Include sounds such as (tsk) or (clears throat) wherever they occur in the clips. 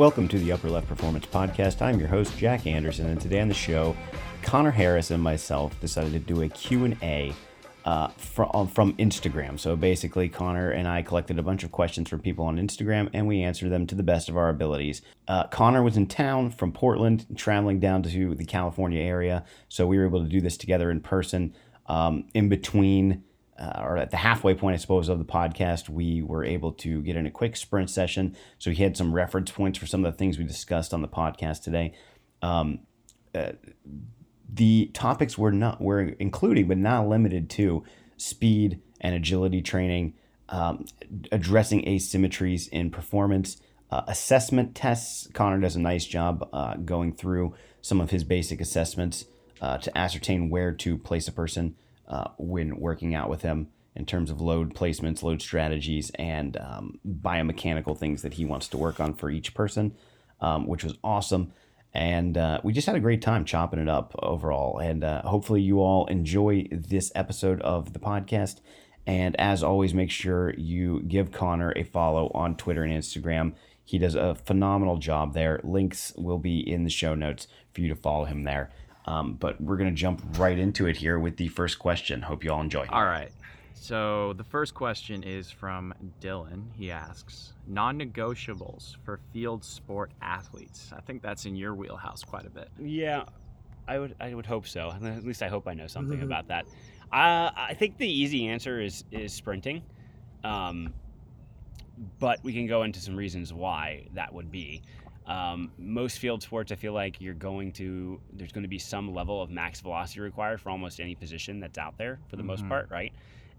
Welcome to the Upper Left Performance Podcast. I'm your host, Jack Anderson, and today on the show, Connor Harris and myself decided to do a Q&A uh, from, from Instagram. So basically, Connor and I collected a bunch of questions from people on Instagram, and we answered them to the best of our abilities. Uh, Connor was in town from Portland, traveling down to the California area, so we were able to do this together in person. Um, in between uh, or at the halfway point, I suppose, of the podcast, we were able to get in a quick sprint session. So he had some reference points for some of the things we discussed on the podcast today. Um, uh, the topics were not were including, but not limited to, speed and agility training, um, addressing asymmetries in performance, uh, assessment tests. Connor does a nice job uh, going through some of his basic assessments uh, to ascertain where to place a person uh, when working out with him in terms of load placements, load strategies, and um, biomechanical things that he wants to work on for each person, um, which was awesome. And uh, we just had a great time chopping it up overall. And uh, hopefully, you all enjoy this episode of the podcast. And as always, make sure you give Connor a follow on Twitter and Instagram. He does a phenomenal job there. Links will be in the show notes for you to follow him there. Um, but we're going to jump right into it here with the first question. Hope you all enjoy. All right. So the first question is from Dylan. He asks non negotiables for field sport athletes. I think that's in your wheelhouse quite a bit. Yeah, I would I would hope so. At least I hope I know something mm-hmm. about that. Uh, I think the easy answer is is sprinting, um, but we can go into some reasons why that would be. Um, most field sports, I feel like you're going to there's going to be some level of max velocity required for almost any position that's out there for the mm-hmm. most part, right?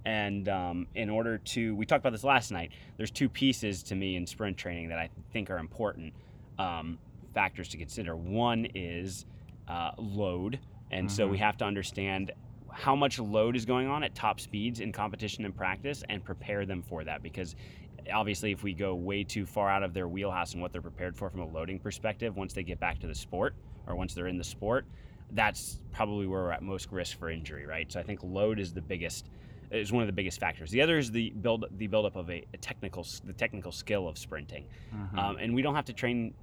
And um, in order to, we talked about this last night. There's two pieces to me in sprint training that I think are important um, factors to consider. One is uh, load, and mm-hmm. so we mm-hmm. have to understand how much load is going on at top speeds in competition and practice and prepare them for that because obviously if we go way too far out of their wheelhouse and what they're prepared for from a loading perspective once they get back to the sport or once they're in the sport that's probably where we're at most risk for injury right so i think load is the biggest is one of the biggest factors the other is the build the buildup of a, a technical the technical skill of sprinting mm-hmm. um, and we don't have to train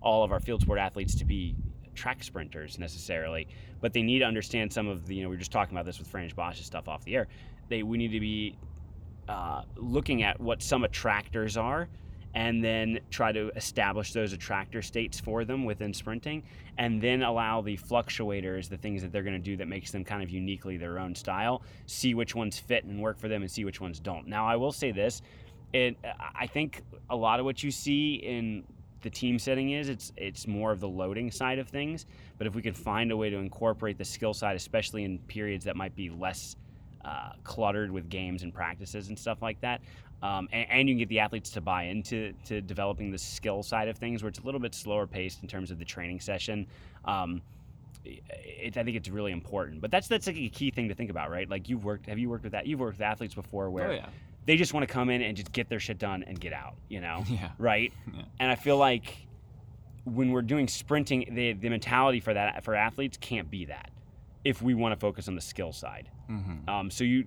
all of our field sport athletes to be track sprinters necessarily, but they need to understand some of the, you know, we are just talking about this with Frans Bosch's stuff off the air. They, we need to be uh, looking at what some attractors are and then try to establish those attractor states for them within sprinting and then allow the fluctuators the things that they're going to do that makes them kind of uniquely their own style see which ones fit and work for them and see which ones don't. Now i will say this it i think a lot of what you see in the team setting is it's it's more of the loading side of things but if we could find a way to incorporate the skill side especially in periods that might be less uh, cluttered with games and practices and stuff like that. Um, and, and, you can get the athletes to buy into to developing the skill side of things, where it's a little bit slower paced in terms of the training session. Um, it, I think it's really important, but that's that's like a key thing to think about, right? Like you've worked, have you worked with that? You've worked with athletes before where oh, yeah. they just want to come in and just get their shit done and get out, you know? (laughs) Yeah. Right. (laughs) Yeah. And I feel like when we're doing sprinting, the the mentality for that for athletes can't be that if we want to focus on the skill side. Mm-hmm. Um, so you,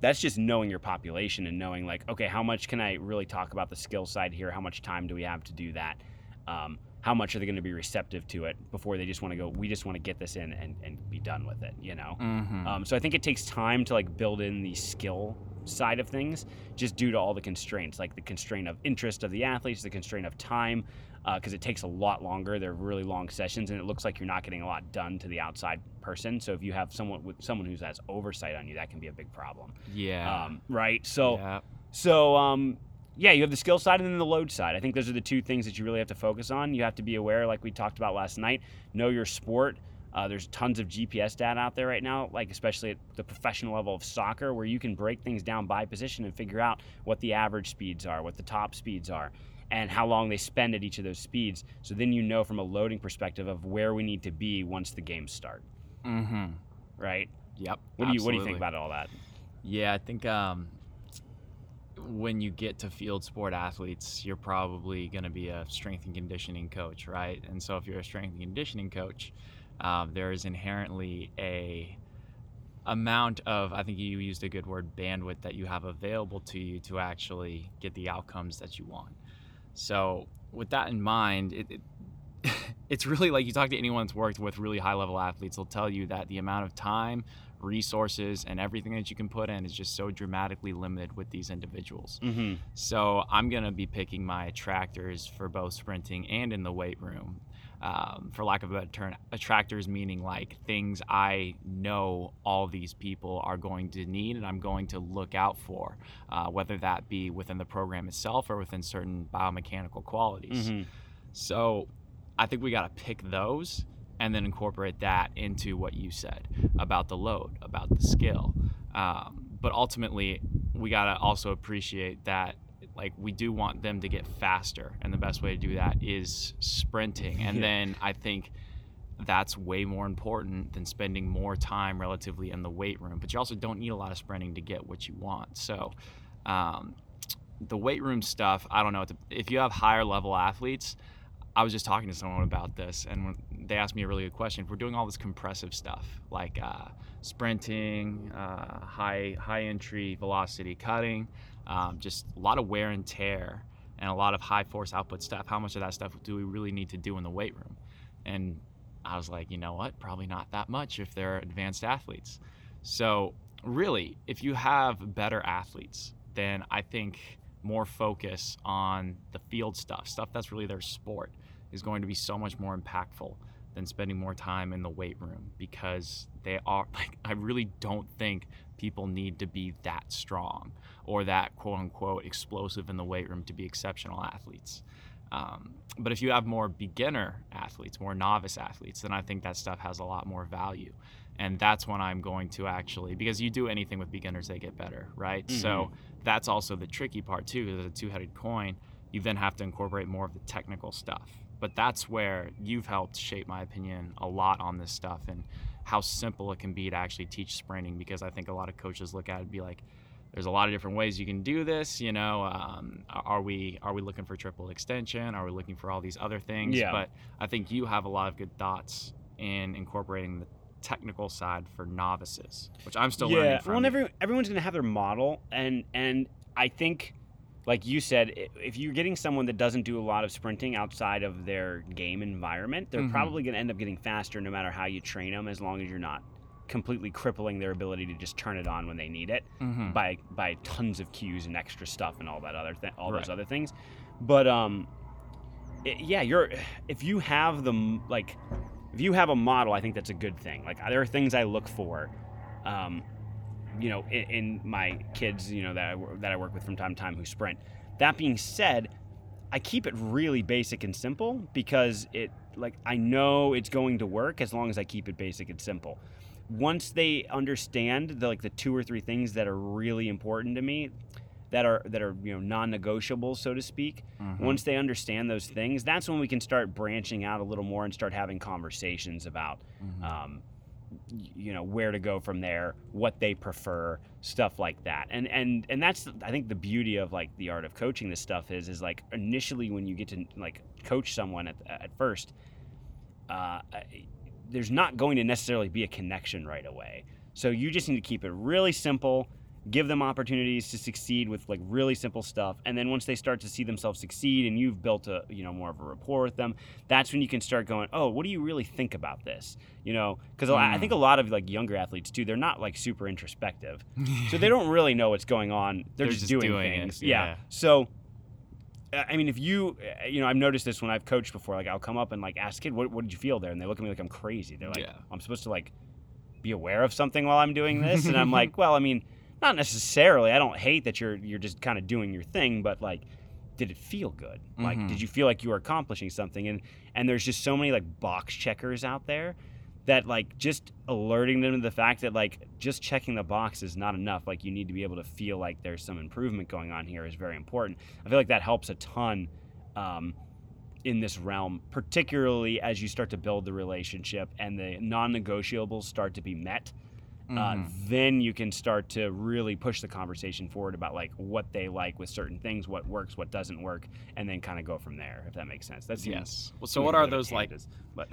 that's just knowing your population and knowing like, okay, how much can I really talk about the skill side here? How much time do we have to do that? Um, how much are they going to be receptive to it before they just want to go? We just want to get this in and, and be done with it, you know. Mm-hmm. Um, so I think it takes time to like build in the skill side of things, just due to all the constraints, like the constraint of interest of the athletes, the constraint of time, because uh, it takes a lot longer. They're really long sessions, and it looks like you're not getting a lot done to the outside person. So if you have someone with someone who has oversight on you, that can be a big problem. Yeah. Um, right. So. Yeah. So. Um, yeah, you have the skill side and then the load side. I think those are the two things that you really have to focus on. You have to be aware, like we talked about last night, know your sport. Uh, there's tons of GPS data out there right now, like especially at the professional level of soccer, where you can break things down by position and figure out what the average speeds are, what the top speeds are and how long they spend at each of those speeds. So then you know from a loading perspective of where we need to be once the games start. Mm-hmm. Right. Yep. What absolutely. do you What do you think about all that? Yeah, I think um, when you get to field sport athletes, you're probably going to be a strength and conditioning coach, right? And so if you're a strength and conditioning coach, uh, there is inherently a amount of i think you used a good word bandwidth that you have available to you to actually get the outcomes that you want so with that in mind, it, it (laughs) it's really like you talk to anyone that's worked with really high level athletes, they'll tell you that the amount of time, resources, and everything that you can put in is just so dramatically limited with these individuals. Mm-hmm. So I'm to be picking my attractors for both sprinting and in the weight room. Um, for lack of a better term, attractors meaning like things I know all these people are going to need and I'm going to look out for, uh, whether that be within the program itself or within certain biomechanical qualities. Mm-hmm. So I think we got to pick those and then incorporate that into what you said about the load, about the skill. Um, but ultimately, we got to also appreciate that like we do want them to get faster and the best way to do that is sprinting. And (laughs) Yeah. then i think that's way more important than spending more time relatively in the weight room. But you also don't need a lot of sprinting to get what you want. So um, the weight room stuff i don't know. If you have higher level athletes i was just talking to someone about this and when they asked me a really good question if we're doing all this compressive stuff like uh, sprinting uh, high high entry velocity cutting um, just a lot of wear and tear and a lot of high force output stuff. How much of that stuff do we really need to do in the weight room? And i was like you know what? Probably not that much if they're advanced athletes. So really if you have better athletes then i think more focus on the field stuff stuff that's really their sport is going to be so much more impactful than spending more time in the weight room because they are (laughs) like I really don't think people need to be that strong or that quote unquote explosive in the weight room to be exceptional athletes. Um, but if you have more beginner athletes, more novice athletes, then I think that stuff has a lot more value. And that's when I'm going to actually, because you do anything with beginners, they get better, right? So that's also the tricky part too, because it's a two headed coin. You then have to incorporate more of the technical stuff. But that's where you've helped shape my opinion a lot on this stuff and how simple it can be to actually teach sprinting because I think a lot of coaches look at it and be like, there's a lot of different ways you can do this. You know, um, are we are we looking for triple extension? Are we looking for all these other things? Yeah. But I think you have a lot of good thoughts in incorporating the technical side for novices, which I'm still learning from. well, every, everyone's going to have their model, and and I think, like you said, if you're getting someone that doesn't do a lot of sprinting outside of their game environment, they're Mhm. probably going to end up getting faster no matter how you train them, as long as you're not completely crippling their ability to just turn it on when they need it Mhm. by by tons of cues and extra stuff and all that other thing, all those other things. But um, i- yeah, you're if you have the like, if you have a model, I think that's a good thing. Like there are things I look for, um, you know, in, in my kids, you know that I, that I work with from time to time who sprint. That being said, I keep it really basic and simple because it like I know it's going to work as long as I keep it basic and simple. Once they understand the like the two or three things that are really important to me, that are that are you know non-negotiable so to speak. Mhm. Once they understand those things, that's when we can start branching out a little more and start having conversations about Mhm. um, you know where to go from there what they prefer stuff like that and and and that's i think the beauty of like the art of coaching this stuff is is like initially when you get to like coach someone at, at first uh, there's not going to necessarily be a connection right away. So you just need to keep it really simple give them opportunities to succeed with like really simple stuff and then once they start to see themselves succeed and you've built a you know more of a rapport with them that's when you can start going oh what do you really think about this? You know because I I Mm. think a lot of like younger athletes too they're not like super introspective. So they don't really know what's going on. They're, They're just, just doing, doing things. yeah. so uh, I mean, if you, uh, you know, I've noticed this when I've coached before. Like, I'll come up and like ask kid, "What, what did you feel there?" And they look at me like I'm crazy. They're like, Yeah. "I'm supposed to like be aware of something while I'm doing this," and I'm like, (laughs) "Well, I mean, not necessarily. I don't hate that you're you're just kind of doing your thing, but like, did it feel good? Like, Mhm. did you feel like you were accomplishing something?" And and there's just so many like box checkers out there that like just alerting them to the fact that like just checking the box is not enough. Like you need to be able to feel like there's some improvement going on here is very important. I feel like that helps a ton um, in this realm particularly as you start to build the relationship and the non-negotiables start to be met uh, Mhm. then you can start to really push the conversation forward about like what they like with certain things what works what doesn't work and then kind of go from there if that makes sense that's yes well so what are those like Is, but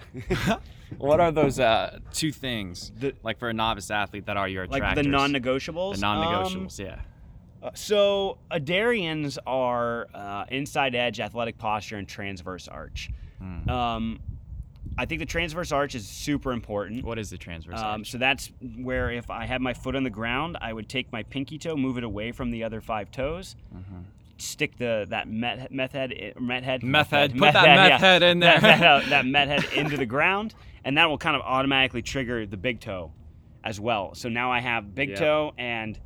(laughs) what are those uh, two things The- like for a novice athlete that are your like the non-negotiables the non-negotiables yeah Uh, so Adarian's are uh, inside edge, athletic posture, and transverse arch. Hmm. Um, I think the transverse arch is super important. What is the transverse Um, arch? so that's where if I had my foot on the ground, I would take my pinky toe, move it away from the other five toes, Mhm. stick the that met meth head i- meth head Meth head. Put meth that head, meth yeah. head in there. that, that, that met head into the ground, and that will kind of automatically trigger the big toe as well. So now I have big Yeah. toe and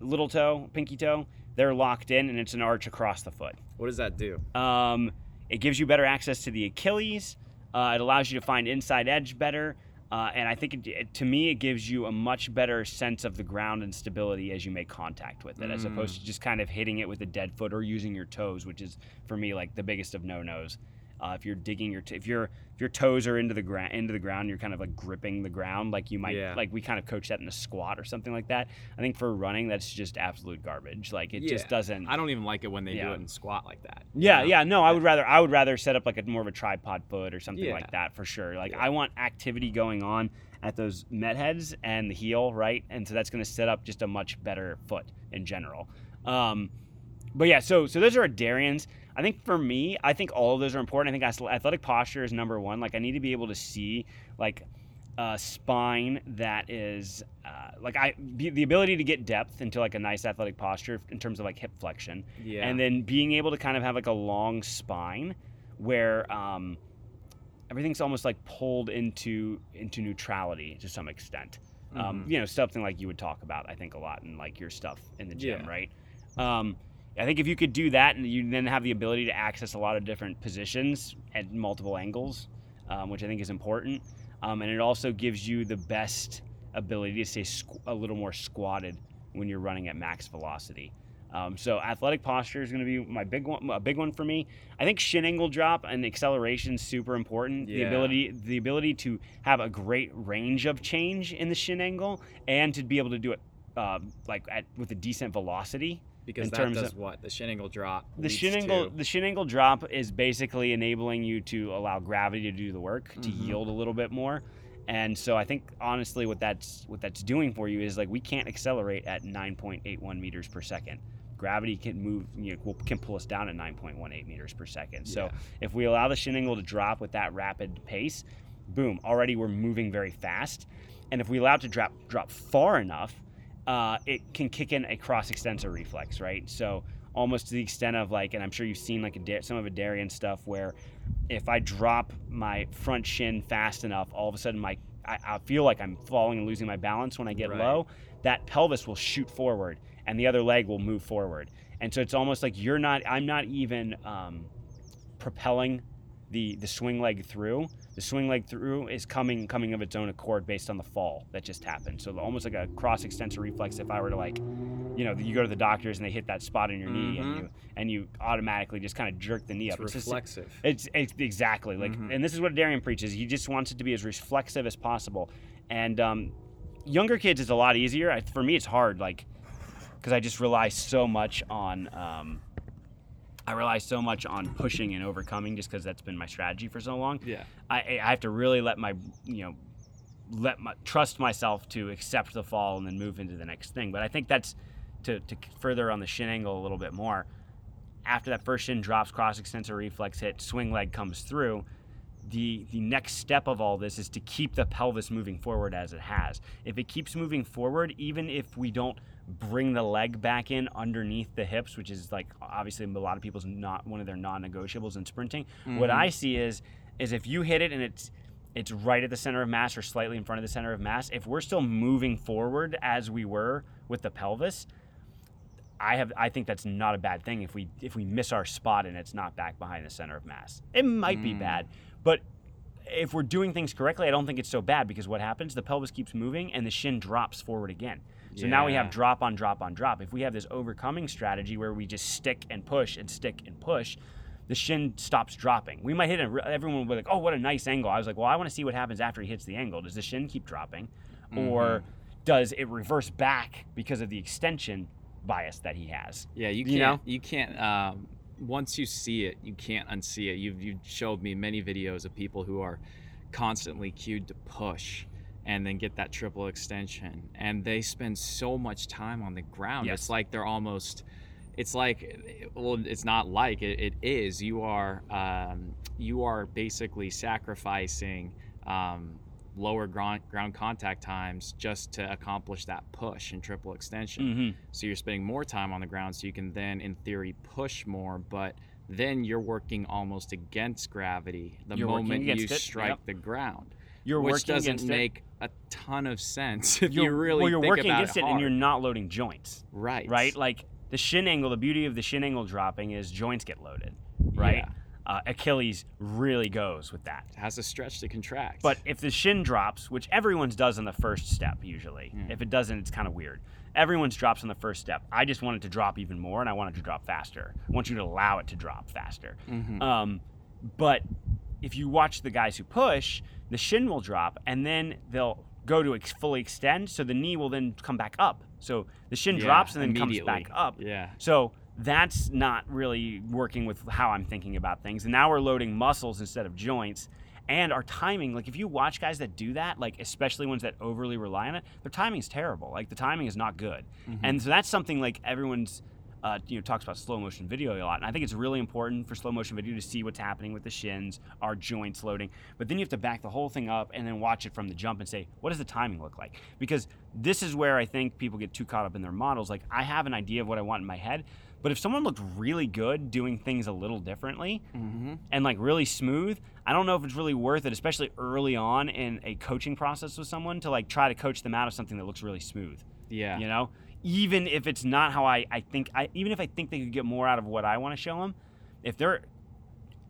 little toe, pinky toe. They're locked in, and it's an arch across the foot. What does that do? Um, it gives you better access to the Achilles. Uh, it allows you to find inside edge better. Uh, and I think it, it- to me, it gives you a much better sense of the ground and stability as you make contact with it, as opposed to just kind of hitting it with a dead foot or using your toes, which is for me like the biggest of no nos. Uh, if you're digging your, t- if your if your toes are into the ground, into the ground, you're kind of like gripping the ground, like you might, Yeah. like we kind of coach that in a squat or something like that. I think for running, that's just absolute garbage. Like it just doesn't. I don't even like it when they Yeah. do it in squat like that. Yeah, know? yeah, no, I would rather I would rather set up like a more of a tripod foot or something Yeah. like that for sure. Like Yeah. I want activity going on at those met heads and the heel, right? And so that's going to set up just a much better foot in general. Um, but yeah, so so those are Darians. I think for me, I think all of those are important. I think athletic posture is number one. Like I need to be able to see like a spine that is uh, like I the ability to get depth into like a nice athletic posture in terms of like hip flexion Yeah. and then being able to kind of have like a long spine where um, everything's almost like pulled into into neutrality to some extent. Um, Mhm. you know, something like you would talk about, I think, a lot in like your stuff in the gym, Yeah. right? Um, I think if you could do that and you then have the ability to access a lot of different positions at multiple angles, um, which I think is important, um, and it also gives you the best ability to stay squ- a little more squatted when you're running at max velocity. Um, so athletic posture is going to be my big one, a big one for me. I think shin angle drop and acceleration is super important. Yeah. The ability, the ability to have a great range of change in the shin angle and to be able to do it uh, like at, with a decent velocity. Because in that terms does of- what? The shin angle drop. The leads shin angle, to- the shin angle drop is basically enabling you to allow gravity to do the work, to Mhm. yield a little bit more. And so I think honestly, what that's what that's doing for you is like we can't accelerate at 9.81 meters per second. Gravity can move, you know, can pull us down at 9.18 meters per second. So Yeah. if we allow the shin angle to drop with that rapid pace, boom, already we're moving very fast. And if we allow it to drop drop far enough, uh, it can kick in a cross extensor reflex, right? So almost to the extent of like, and I'm sure you've seen like a some of Adarian stuff where if I drop my front shin fast enough, all of a sudden my I, I feel like I'm falling and losing my balance when I get Right. low. That pelvis will shoot forward, and the other leg will move forward. And so it's almost like you're not. I'm not even um, propelling the the swing leg through. The swing leg through is coming coming of its own accord based on the fall that just happened. So almost like a cross extensor reflex. If I were to like, you know, you go to the doctors and they hit that spot in your knee and Mhm. you and you automatically just kind of jerk the knee it's up. just- reflexive. it's, it's exactly like, Mhm. and this is what Darian preaches. He just wants it to be as reflexive as possible. And um, younger kids is a lot easier. I, for me, it's hard, like, because I just rely so much on, um, I rely so much on pushing and overcoming, just because that's been my strategy for so long. yeah. I, I have to really let my, you know, let my trust myself to accept the fall and then move into the next thing. But I think that's to, to further on the shin angle a little bit more. After that first shin drops, cross extensor reflex hit, swing leg comes through. The the next step of all this is to keep the pelvis moving forward as it has. If it keeps moving forward, even if we don't bring the leg back in underneath the hips, which is like obviously a lot of people's not one of their non-negotiables in sprinting. What Mhm. I see is is if you hit it and it's it's right at the center of mass or slightly in front of the center of mass, if we're still moving forward as we were with the pelvis, I have I think that's not a bad thing if we if we miss our spot and it's not back behind the center of mass. It might be Mm. bad, but if we're doing things correctly, I don't think it's so bad because what happens? The pelvis keeps moving and the shin drops forward again. So now we have Yeah. drop on drop on drop. If we have this overcoming strategy where we just stick and push and stick and push, the shin stops dropping. We might hit it. Everyone will be like, "Oh, what a nice angle." I was like, "Well, I want to see what happens after he hits the angle. Does the shin keep dropping, or Mm-hmm. does it reverse back because of the extension bias that he has?" Yeah, you You can't. You, can't. Um, once you see it, you can't unsee it. You've you showed me many videos of people who are constantly cued to push, and then get that triple extension. And they spend so much time on the ground. Yes. It's like they're almost. It's like, well, it's not like it, it is. You are, um, you are basically sacrificing um, lower ground ground contact times just to accomplish that push and triple extension. Mhm. So you're spending more time on the ground, so you can then, in theory, push more. But then you're working almost against gravity the You're moment you strike yep. the ground, You're which doesn't make it. A ton of sense (laughs) if You're, you really well, you're working against it, it, and you're not loading joints. right, right? Like the shin angle, the beauty of the shin angle dropping is joints get loaded, right? Yeah. Uh, Achilles really goes with that. It has to stretch to contract. But if the shin drops, which everyone's does on the first step usually, Mm. if it doesn't, it's kind of weird. Everyone's drops on the first step. I just want it to drop even more, and I want it to drop faster. I want you to allow it to drop faster. Mhm. Um, but if you watch the guys who push, the shin will drop, and then they'll go to ex- fully extend, so the knee will then come back up. So the shin Yeah, drops and then comes back up. Yeah. So that's not really working with how I'm thinking about things. And now we're loading muscles instead of joints. And our timing, like if you watch guys that do that, like especially ones that overly rely on it, their timing's terrible. Like the timing is not good. Mm-hmm. And so that's something like everyone's uh, you know talks about slow motion video a lot, and I think it's really important for slow motion video to see what's happening with the shins, our joints loading. But then you have to back the whole thing up and then watch it from the jump and say, what does the timing look like? Because this is where I think people get too caught up in their models. Like I have an idea of what I want in my head, but if someone looked really good doing things a little differently Mm-hmm. and like really smooth, I don't know if it's really worth it, especially early on in a coaching process with someone to like try to coach them out of something that looks really smooth Yeah. you know even if it's not how i, I think I, even if i think they could get more out of what i want to show them if they're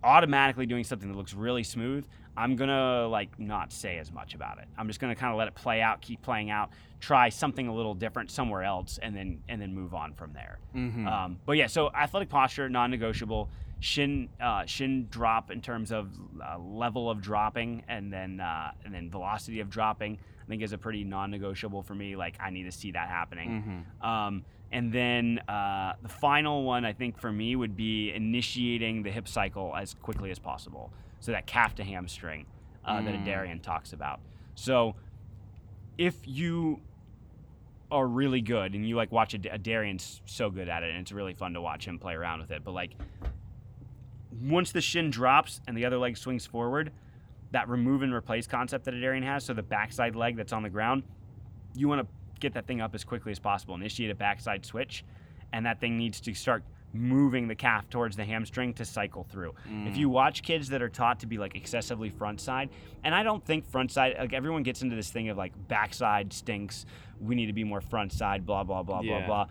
automatically doing something that looks really smooth i'm gonna like not say as much about it i'm just gonna kind of let it play out keep playing out try something a little different somewhere else and then and then move on from there Mm-hmm. um, but yeah, so athletic posture non-negotiable. Shin uh, shin drop in terms of uh, level of dropping, and then uh, and then velocity of dropping. I think is a pretty non-negotiable for me. Like I need to see that happening. mm-hmm. Um, and then uh, the final one I think for me would be initiating the hip cycle as quickly as possible. So that calf to hamstring uh, that Mm. Adarian talks about. So if you are really good and you like watch a, Adarian's so good at it and it's really fun to watch him play around with it. But like once the shin drops and the other leg swings forward, that remove and replace concept that Adarian has, so the backside leg that's on the ground, you want to get that thing up as quickly as possible. Initiate a backside switch, and that thing needs to start moving the calf towards the hamstring to cycle through. If you mm. watch kids that are taught to be like excessively front side, and I don't think front side, like everyone gets into this thing of like backside stinks, we need to be more front side, blah, blah, blah, Yeah. blah, blah.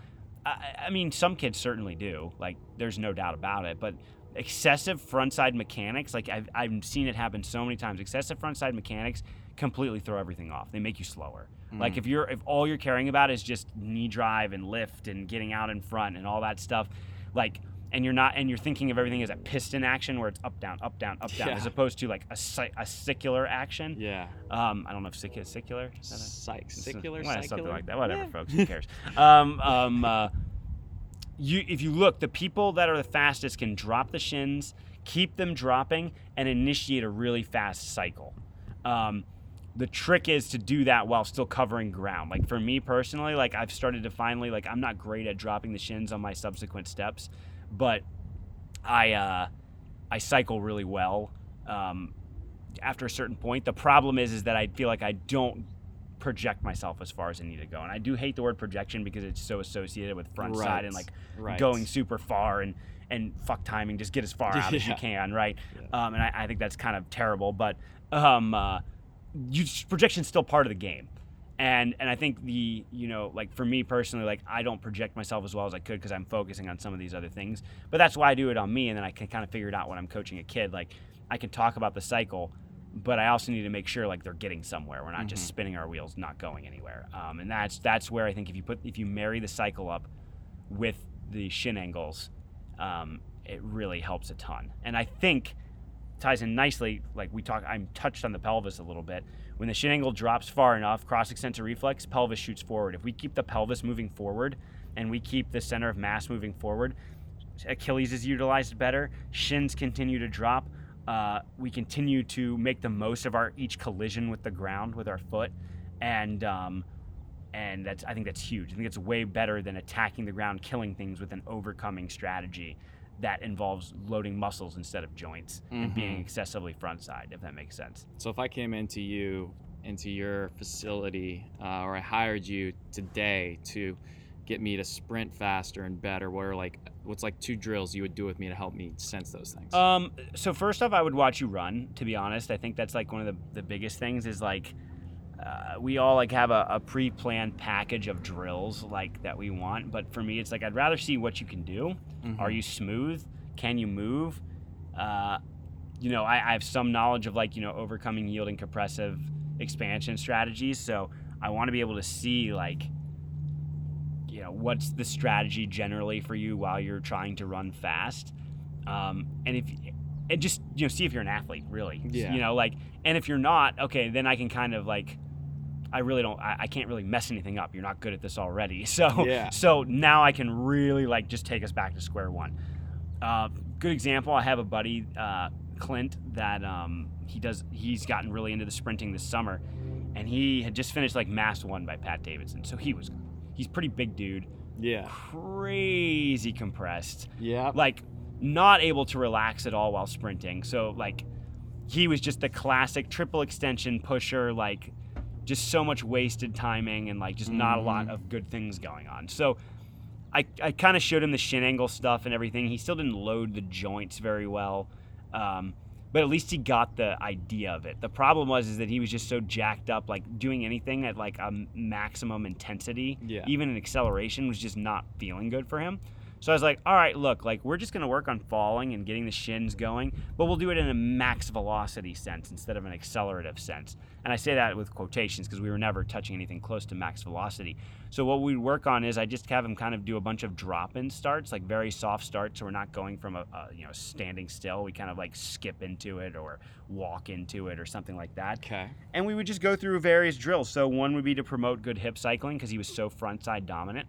I, I mean, some kids certainly do. Like, there's no doubt about it. But excessive front side mechanics, like I've, I've seen it happen so many times. Excessive front side mechanics completely throw everything off. They make you slower. Like if you're if all you're caring about is just knee drive and lift and getting out in front and all that stuff, like and you're not and you're thinking of everything as a piston action where it's up down up down up down Yeah. as opposed to like a, a secular action. Yeah. Um, I don't know if secular secular. Is that a- Psych, it's- secular, something like that. Whatever, Yeah. folks. Who cares? um, um, uh, (laughs) you, if you look, the people that are the fastest can drop the shins, keep them dropping, and initiate a really fast cycle. Um, the trick is to do that while still covering ground. Like for me personally, like I've started to finally like I'm not great at dropping the shins on my subsequent steps, but I uh, I cycle really well. Um, after a certain point, the problem is is that I feel like I don't project myself as far as I need to go, and I do hate the word projection because it's so associated with front side and like right. going super far and and fuck timing, just get as far out as you (laughs) can, right? Yeah. Um, and I, I think that's kind of terrible, but um, uh, you projection's still part of the game. And and I think the you know like for me personally like I don't project myself as well as I could because I'm focusing on some of these other things. But that's why I do it on me, and then I can kind of figure it out when I'm coaching a kid. Like I can talk about the cycle, but I also need to make sure like they're getting somewhere. We're not just Mhm. spinning our wheels, not going anywhere. Um, and that's that's where I think if you put if you marry the cycle up with the shin angles, um, it really helps a ton. And I think ties in nicely. Like we talked, I'm touched on the pelvis a little bit. When the shin angle drops far enough, cross extensor reflex, pelvis shoots forward. If we keep the pelvis moving forward and we keep the center of mass moving forward, Achilles is utilized better. Shins continue to drop. Uh, we continue to make the most of our each collision with the ground with our foot, and um, and that's I think that's huge. I think it's way better than attacking the ground, killing things with an overcoming strategy that involves loading muscles instead of joints and being Mhm. excessively front side. If that makes sense. So if I came into you, into your facility, uh, or I hired you today to get me to sprint faster and better, what are like, what's like two drills you would do with me to help me sense those things? Um, so first off, I would watch you run. To be honest, I think that's like one of the, the biggest things is like uh, we all like have a, a pre-planned package of drills like that we want. But for me, it's like I'd rather see what you can do. Are Mhm. you smooth? Can you move? Uh, you know, I, I have some knowledge of like you know overcoming yielding compressive expansion strategies. So I want to be able to see like you know what's the strategy generally for you while you're trying to run fast? Um, and if and just you know see if you're an athlete really. Yeah. you know like and if you're not okay then i can kind of like i really don't I, I can't really mess anything up. You're not good at this already. (laughs) So Yeah. so now i can really like just take us back to square one. Uh, good example i have a buddy uh, clint that um, he does he's gotten really into the sprinting this summer. And he had just finished like mass one by pat davidson. So he was he's pretty big dude Yeah. crazy compressed Yeah. like not able to relax at all while sprinting. So like he was just the classic triple extension pusher, like just so much wasted timing and like just not a lot Mhm. of good things going on. So I, I kind of showed him the shin angle stuff and everything. He still didn't load the joints very well. Um, but at least he got the idea of it. The problem was is that he was just so jacked up, like doing anything at like a maximum intensity, Yeah. even an acceleration was just not feeling good for him. So I was like, all right, look, like we're just gonna work on falling and getting the shins going, but we'll do it in a max velocity sense instead of an accelerative sense. And I say that with quotations because we were never touching anything close to max velocity. So what we'd work on is I just have him kind of do a bunch of drop-in starts, like very soft starts, so we're not going from a, a you know standing still. We kind of like skip into it or walk into it or something like that Okay. and we would just go through various drills. So one would be to promote good hip cycling because he was so front side dominant.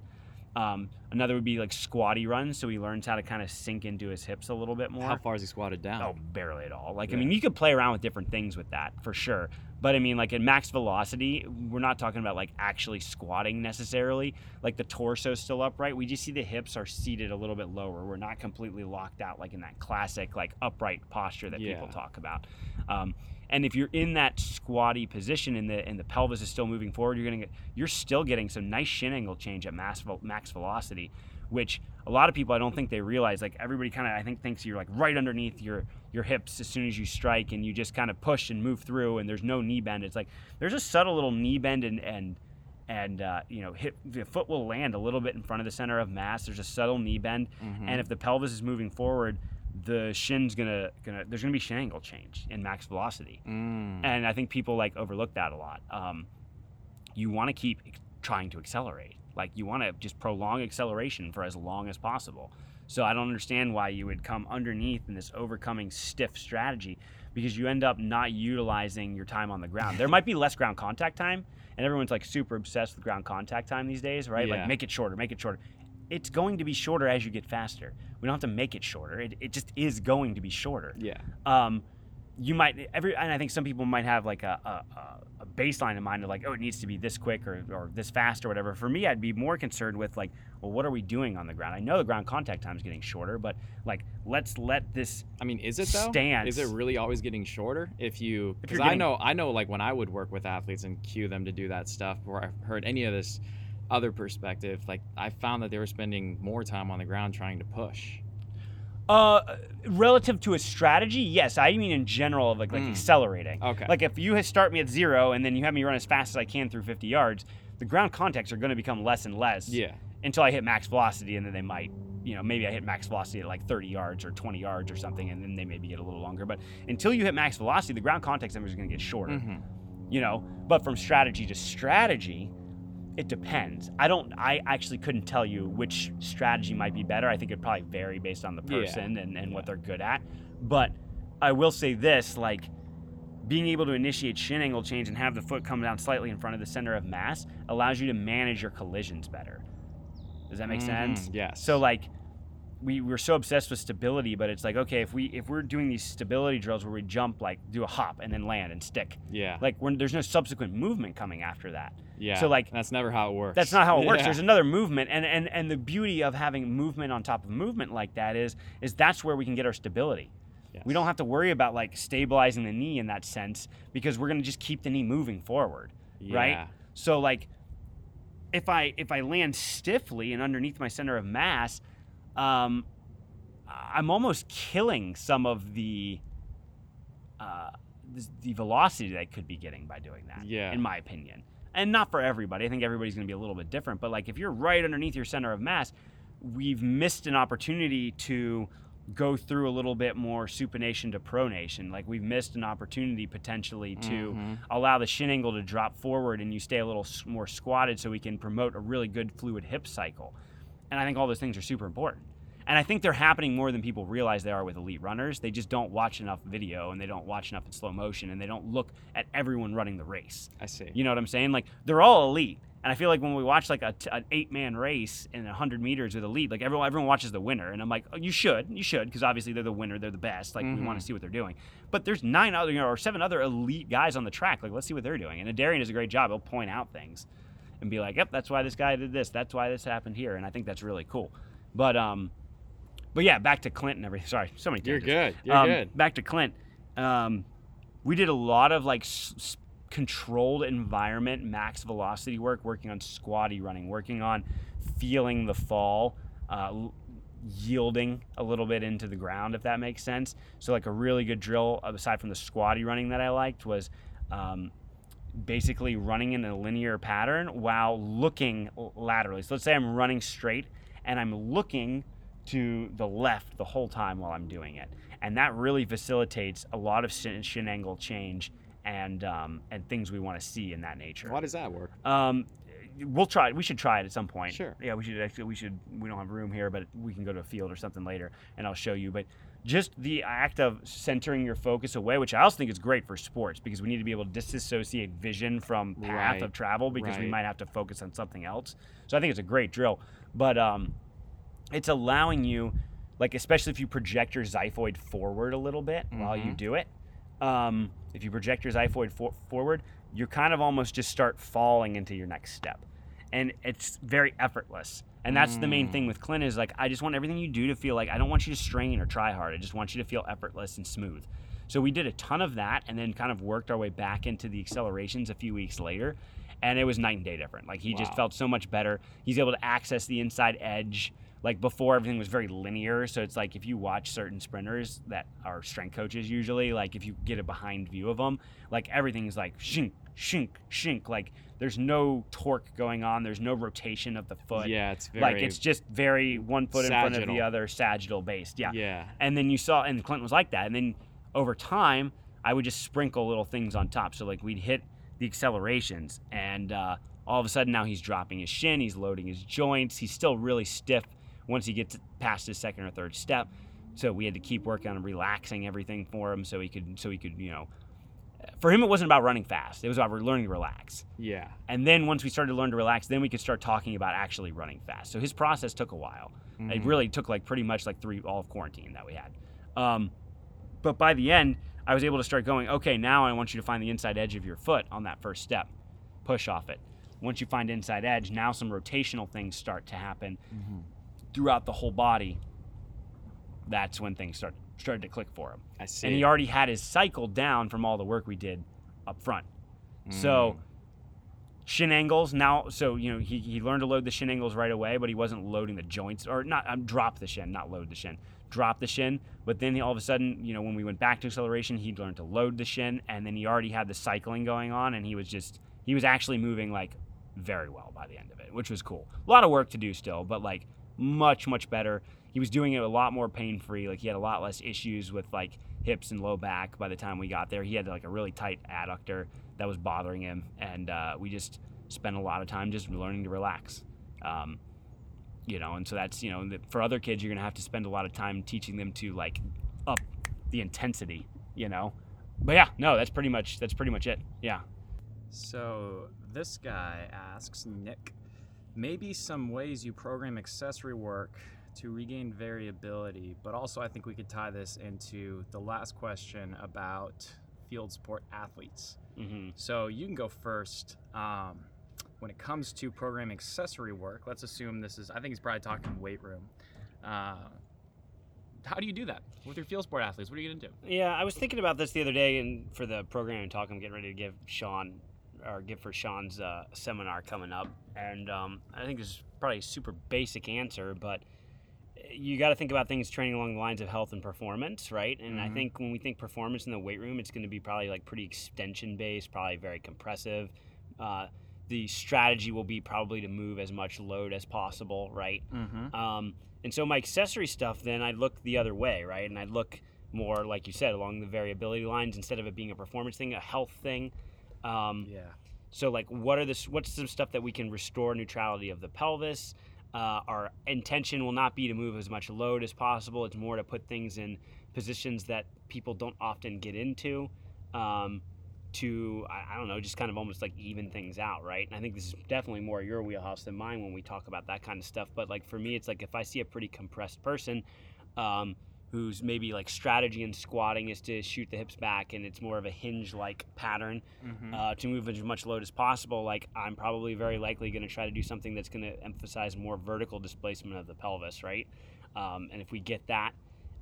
Um, another would be like squatty runs, so he learns how to kind of sink into his hips a little bit more. How far is he squatted down? Oh, barely at all. Like, I mean, you could play around with different things with that for sure. But I mean, like at max velocity, we're not talking about like actually squatting necessarily. Like the torso's still upright. We just see the hips are seated a little bit lower. We're not completely locked out like in that classic like upright posture that people talk about. Um, and if you're in that squatty position and the and the pelvis is still moving forward, you're gonna get you're still getting some nice shin angle change at max max velocity, which a lot of people I don't think they realize. Like everybody kind of I think thinks you're like right underneath your your hips as soon as you strike, and you just kind of push and move through, and there's no knee bend. It's like there's a subtle little knee bend and and and uh, you know hip the foot will land a little bit in front of the center of mass. There's a subtle knee bend, Mhm. and if the pelvis is moving forward, the shin's gonna gonna there's gonna be shin angle change in max velocity, Mm. and I think people like overlook that a lot. Um, you want to keep trying to accelerate, like you want to just prolong acceleration for as long as possible. So I don't understand why you would come underneath in this overcoming stiff strategy because you end up not utilizing your time on the ground. There might be less ground contact time, and everyone's like super obsessed with ground contact time these days, right? Yeah. Like make it shorter, make it shorter. It's going to be shorter as you get faster. We don't have to make it shorter. It, it just is going to be shorter yeah. um, you might every and I think some people might have like a, a, a baseline in mind of like oh it needs to be this quick or, or this fast or whatever. For me, I'd be more concerned with like well what are we doing on the ground? I know the ground contact time is getting shorter, but like let's let this I mean, is it though? Stance. Is it really always getting shorter? If you, because I know, I know, like when I would work with athletes and cue them to do that stuff, or I've heard any of this other perspective, like I found that they were spending more time on the ground trying to push. uh relative to a strategy. Yes, I mean in general of like like Mm. accelerating. Okay. Like if you start me at zero and then you have me run as fast as I can through 50 yards, the ground contacts are going to become less and less. yeah. until I hit max velocity, and then they might, you know, maybe I hit max velocity at like 30 yards or 20 yards or something, and then they maybe get a little longer. But until you hit max velocity, the ground contact time is going to get shorter, Mhm. you know. But from strategy to strategy, it depends. I don't. I actually couldn't tell you which strategy might be better. I think it'd probably vary based on the Yeah. person and, and what they're good at. But I will say this, like. Being able to initiate shin angle change and have the foot come down slightly in front of the center of mass allows you to manage your collisions better. Does that make Mhm. sense? Yes. So like we we're so obsessed with stability, but it's like okay, if we if we're doing these stability drills where we jump like do a hop and then land and stick, Yeah. like when there's no subsequent movement coming after that. yeah. so, like, that's never how it works. That's not how it works. Yeah. There's another movement, and, and and the beauty of having movement on top of movement like that is is that's where we can get our stability. We don't have to worry about like stabilizing the knee in that sense because we're gonna just keep the knee moving forward, yeah. right? So like, if I if I land stiffly and underneath my center of mass, um, I'm almost killing some of the uh, the, velocity that I could be getting by doing that. Yeah. in my opinion, and not for everybody. I think everybody's going to be a little bit different. But like, if you're right underneath your center of mass, we've missed an opportunity to go through a little bit more supination to pronation. Like we've missed an opportunity potentially to Mhm. allow the shin angle to drop forward and you stay a little more squatted so we can promote a really good fluid hip cycle. And I think all those things are super important. And I think they're happening more than people realize they are with elite runners. They just don't watch enough video and they don't watch enough in slow motion and they don't look at everyone running the race. I see. You know what I'm saying? Like they're all elite. And I feel like when we watch like a t- an eight man race in 100 meters with elite, like everyone everyone watches the winner, and I'm like, oh, you should, you should, because obviously they're the winner, they're the best. Like we want to mm-hmm. see what they're doing. But there's nine other, you know, or seven other elite guys on the track. Like let's see what they're doing. And Darian does a great job. He'll point out things and be like, yep, that's why this guy did this. That's why this happened here. And I think that's really cool. But um, but yeah, back to Clint and everything. Sorry, so many. You're good. You're Um, good. Back to Clint. Um, we did a lot of like s- controlled environment, max velocity work, working on squatty running, working on feeling the fall, uh, yielding a little bit into the ground, if that makes sense. So, like a really good drill, aside from the squatty running that I liked, was um, basically running in a linear pattern while looking laterally. So, let's say I'm running straight and I'm looking to the left the whole time while I'm doing it. And that really facilitates a lot of shin, shin angle change and um, and things we want to see in that nature. Why does that work? Um, we'll try it. We should try it at some point. Sure. Yeah, we should actually. We should. We don't have room here, but we can go to a field or something later, and I'll show you. But just the act of centering your focus away, which I also think is great for sports because we need to be able to disassociate vision from path Right. of travel because we might have to focus on something else. So I think it's a great drill, but um, it's allowing you, like especially if you project your xiphoid forward a little bit while you Mhm. do it. Um, if you project your xiphoid for- forward, you kind of almost just start falling into your next step, and it's very effortless. And that's the main Mm. thing with Clint is like I just want everything you do to feel like I don't want you to strain or try hard. I just want you to feel effortless and smooth. So we did a ton of that, and then kind of worked our way back into the accelerations a few weeks later, and it was night and day different. Like he just felt so much better. He's able to access the inside edge. Like before, everything was very linear. So it's like if you watch certain sprinters that are strength coaches, usually, like if you get a behind view of them, like everything's like shink, shink, shink. Like there's no torque going on. There's no rotation of the foot. yeah, it's very like it's just very one foot in front of the other, sagittal based. Yeah. yeah. And then you saw, and Clinton was like that. And then over time, I would just sprinkle little things on top. So like we'd hit the accelerations, and uh, all of a sudden now he's dropping his shin, he's loading his joints. He's still really stiff once he gets past his second or third step. So we had to keep working on relaxing everything for him, so he could, so he could, you know. For him, it wasn't about running fast. It was about learning to relax. Yeah. And then once we started to learn to relax, then we could start talking about actually running fast. So his process took a while. It Mhm. really took like pretty much like three all of quarantine that we had. Um, but by the end, I was able to start going. Okay, now I want you to find the inside edge of your foot on that first step. Push off it. Once you find inside edge, now some rotational things start to happen Mhm. throughout the whole body. That's when things start started to click for him. I see. And he already had his cycle down from all the work we did up front. So Mm. shin angles now. So you know he, he learned to load the shin angles right away, but he wasn't loading the joints or not. Um, drop the shin, not load the shin. Drop the shin. But then he, all of a sudden, you know, when we went back to acceleration, he learned to load the shin, and then he already had the cycling going on, and he was just he was actually moving like very well by the end of it, which was cool. A lot of work to do still, but like much much better. He was doing it a lot more pain free. Like he had a lot less issues with like hips and low back by the time we got there. He had like a really tight adductor that was bothering him, and uh, we just spent a lot of time just learning to relax. Um, you know, and so that's you know for other kids, you're gonna have to spend a lot of time teaching them to like up the intensity. You know, but yeah, no, that's pretty much that's pretty much it. Yeah. So this guy asks Nick, maybe some ways you program accessory work to regain variability, but also I think we could tie this into the last question about field sport athletes. Mm-hmm. So you can go first. Um, when it comes to program accessory work, let's assume this is, I think he's probably talking weight room. Uh, how do you do that with your field sport athletes? What are you going to do? Yeah, I was thinking about this the other day, and for the programming talk, I'm getting ready to give Sean or give for Sean's uh, seminar coming up, and um, I think this is probably a super basic answer, but you got to think about things training along the lines of health and performance, right? And I Mhm. think when we think performance in the weight room, it's going to be probably like pretty extension based, probably very compressive. Uh, the strategy will be probably to move as much load as possible, right? Mm-hmm. Um, and so my accessory stuff, then I'd look the other way, right? And I'd look more, like you said, along the variability lines instead of it being a performance thing, a health thing. Um, Yeah. so, like, what are the what's some stuff that we can restore neutrality of the pelvis? Uh, our intention will not be to move as much load as possible. It's more to put things in positions that people don't often get into. Um, to I, don't know, just kind of almost like even things out, right? And I think this is definitely more your wheelhouse than mine when we talk about that kind of stuff. But like for me, it's like if I see a pretty compressed person, um, who's maybe like strategy and squatting is to shoot the hips back, and it's more of a hinge like pattern Mm-hmm. uh, to move as much load as possible. Like I'm probably very likely going to try to do something that's going to emphasize more vertical displacement of the pelvis, right? Um, and if we get that.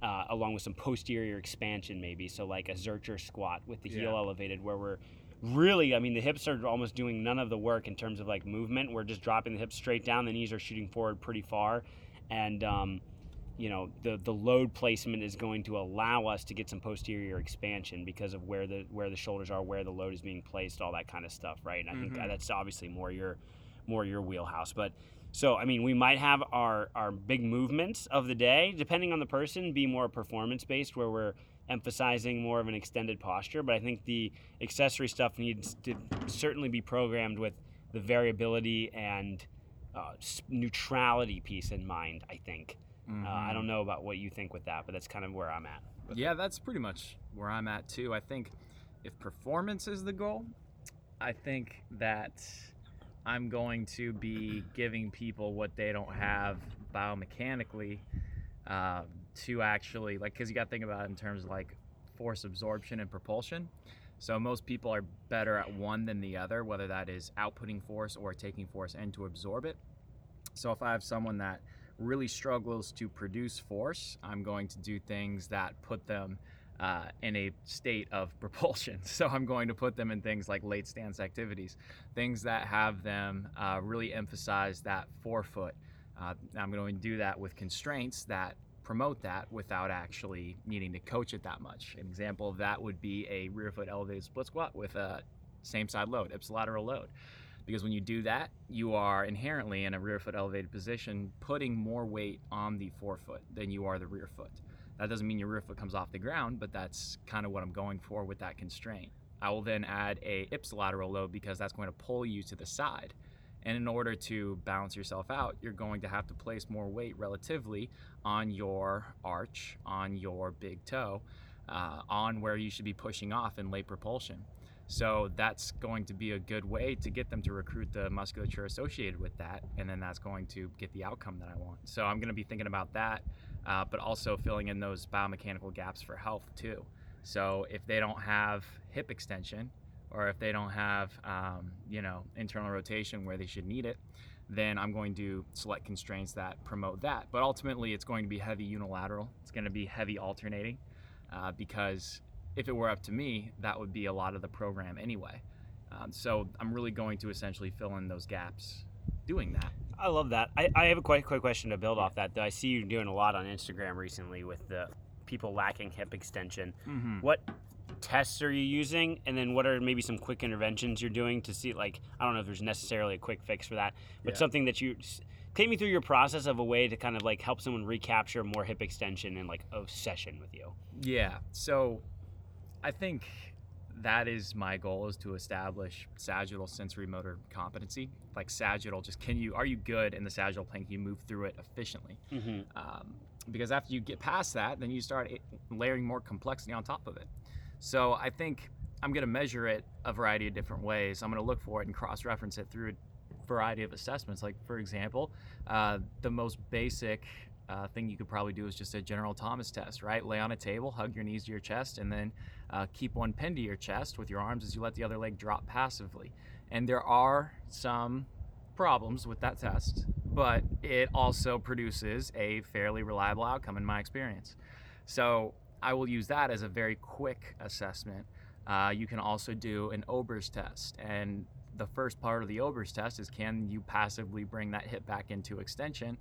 Uh, along with some posterior expansion, maybe so like a Zercher squat with the heel elevated, where we're really, I mean, the hips are almost doing none of the work in terms of like movement. We're just dropping the hips straight down. The knees are shooting forward pretty far, and um, you know the the load placement is going to allow us to get some posterior expansion because of where the where the shoulders are, where the load is being placed, all that kind of stuff, right? And I think Mhm. that's obviously more your more your wheelhouse, but. So I mean, we might have our our big movements of the day, depending on the person, be more performance based, where we're emphasizing more of an extended posture. But I think the accessory stuff needs to certainly be programmed with the variability and uh, neutrality piece in mind. I think. Uh, I don't know about what you think with that, but that's kind of where I'm at. Yeah, that's pretty much where I'm at too. I think if performance is the goal, I think that I'm going to be giving people what they don't have biomechanically um, to actually like because you got to think about it in terms of like force absorption and propulsion. So most people are better at one than the other, whether that is outputting force or taking force and to absorb it. So if I have someone that really struggles to produce force, I'm going to do things that put them uh, in a state of (laughs) propulsion. So I'm going to put them in things like late stance activities, things that have them uh, really emphasize that forefoot. Uh, I'm going to do that with constraints that promote that without actually needing to coach it that much. An example of that would be a rear foot elevated split squat with a same side load, ipsilateral load because when you do that, you are inherently in a rear foot elevated position, putting more weight on the forefoot than you are the rear foot. That doesn't mean your rear foot comes off the ground, but that's kind of what I'm going for with that constraint. I will then add a ipsilateral load because that's going to pull you to the side. And in order to balance yourself out, you're going to have to place more weight relatively on your arch, on your big toe, uh, on where you should be pushing off in late propulsion. So that's going to be a good way to get them to recruit the musculature associated with that, and then that's going to get the outcome that I want. So I'm going to be thinking about that, uh, but also filling in those biomechanical gaps for health too. So if they don't have hip extension, or if they don't have, um, you know, internal rotation where they should need it, then I'm going to select constraints that promote that. But ultimately, it's going to be heavy unilateral. It's going to be heavy alternating, uh, because if it were up to me, that would be a lot of the program anyway. Um, so I'm really going to essentially fill in those gaps doing that. I love that. I, I have a quite quick question to build off that. Though I see you doing a lot on Instagram recently with the people lacking hip extension. Mm-hmm. What tests are you using, and then what are maybe some quick interventions you're doing to see? Like, I don't know if there's necessarily a quick fix for that, but Yeah. something that you take me through your process of a way to kind of like help someone recapture more hip extension in like a session with you. Yeah. So I think that is my goal is to establish sagittal sensory motor competency. Like sagittal, just can you are you good in the sagittal plane? Can you move through it efficiently? Mm-hmm. um, because after you get past that, then you start layering more complexity on top of it. So I think I'm going to measure it a variety of different ways. I'm going to look for it and cross-reference it through a variety of assessments. Like for example, uh, the most basic uh, thing you could probably do is just a general Thomas test, right? Lay on a table, hug your knees to your chest, and then uh, keep one pinned to your chest with your arms as you let the other leg drop passively. And there are some problems with that test, but it also produces a fairly reliable outcome in my experience. So I will use that as a very quick assessment. Uh, you can also do an Ober's test, and the first part of the Ober's test is can you passively bring that hip back into extension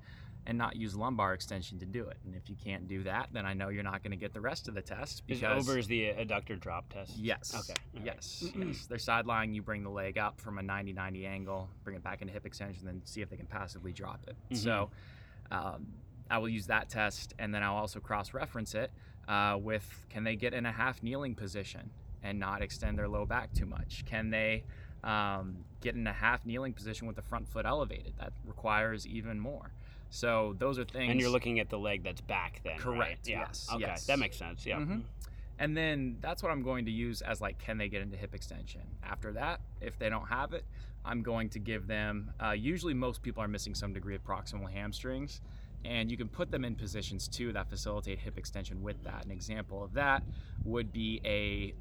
and not use lumbar extension to do it. And if you can't do that, then I know you're not going to get the rest of the test Is because Ober's the adductor drop test? Yes. Okay. all right. Yes. (clears throat) yes. They're sideline. You bring the leg up from a 90 90 angle, bring it back into hip extension, then see if they can passively drop it. Mhm. So um, I will use that test, and then I'll also cross reference it uh, with can they get in a half kneeling position and not extend their low back too much? Can they um, get in a half kneeling position with the front foot elevated? That requires even more. So those are things. And you're looking at the leg that's back then. right? Correct, Yeah. yes, Okay. yes. That makes sense. Yeah. Mhm. And then that's what I'm going to use as like, can they get into hip extension? After that, if they don't have it, I'm going to give them. Uh, usually, most people are missing some degree of proximal hamstrings, and you can put them in positions too that facilitate hip extension with that. An example of that would be a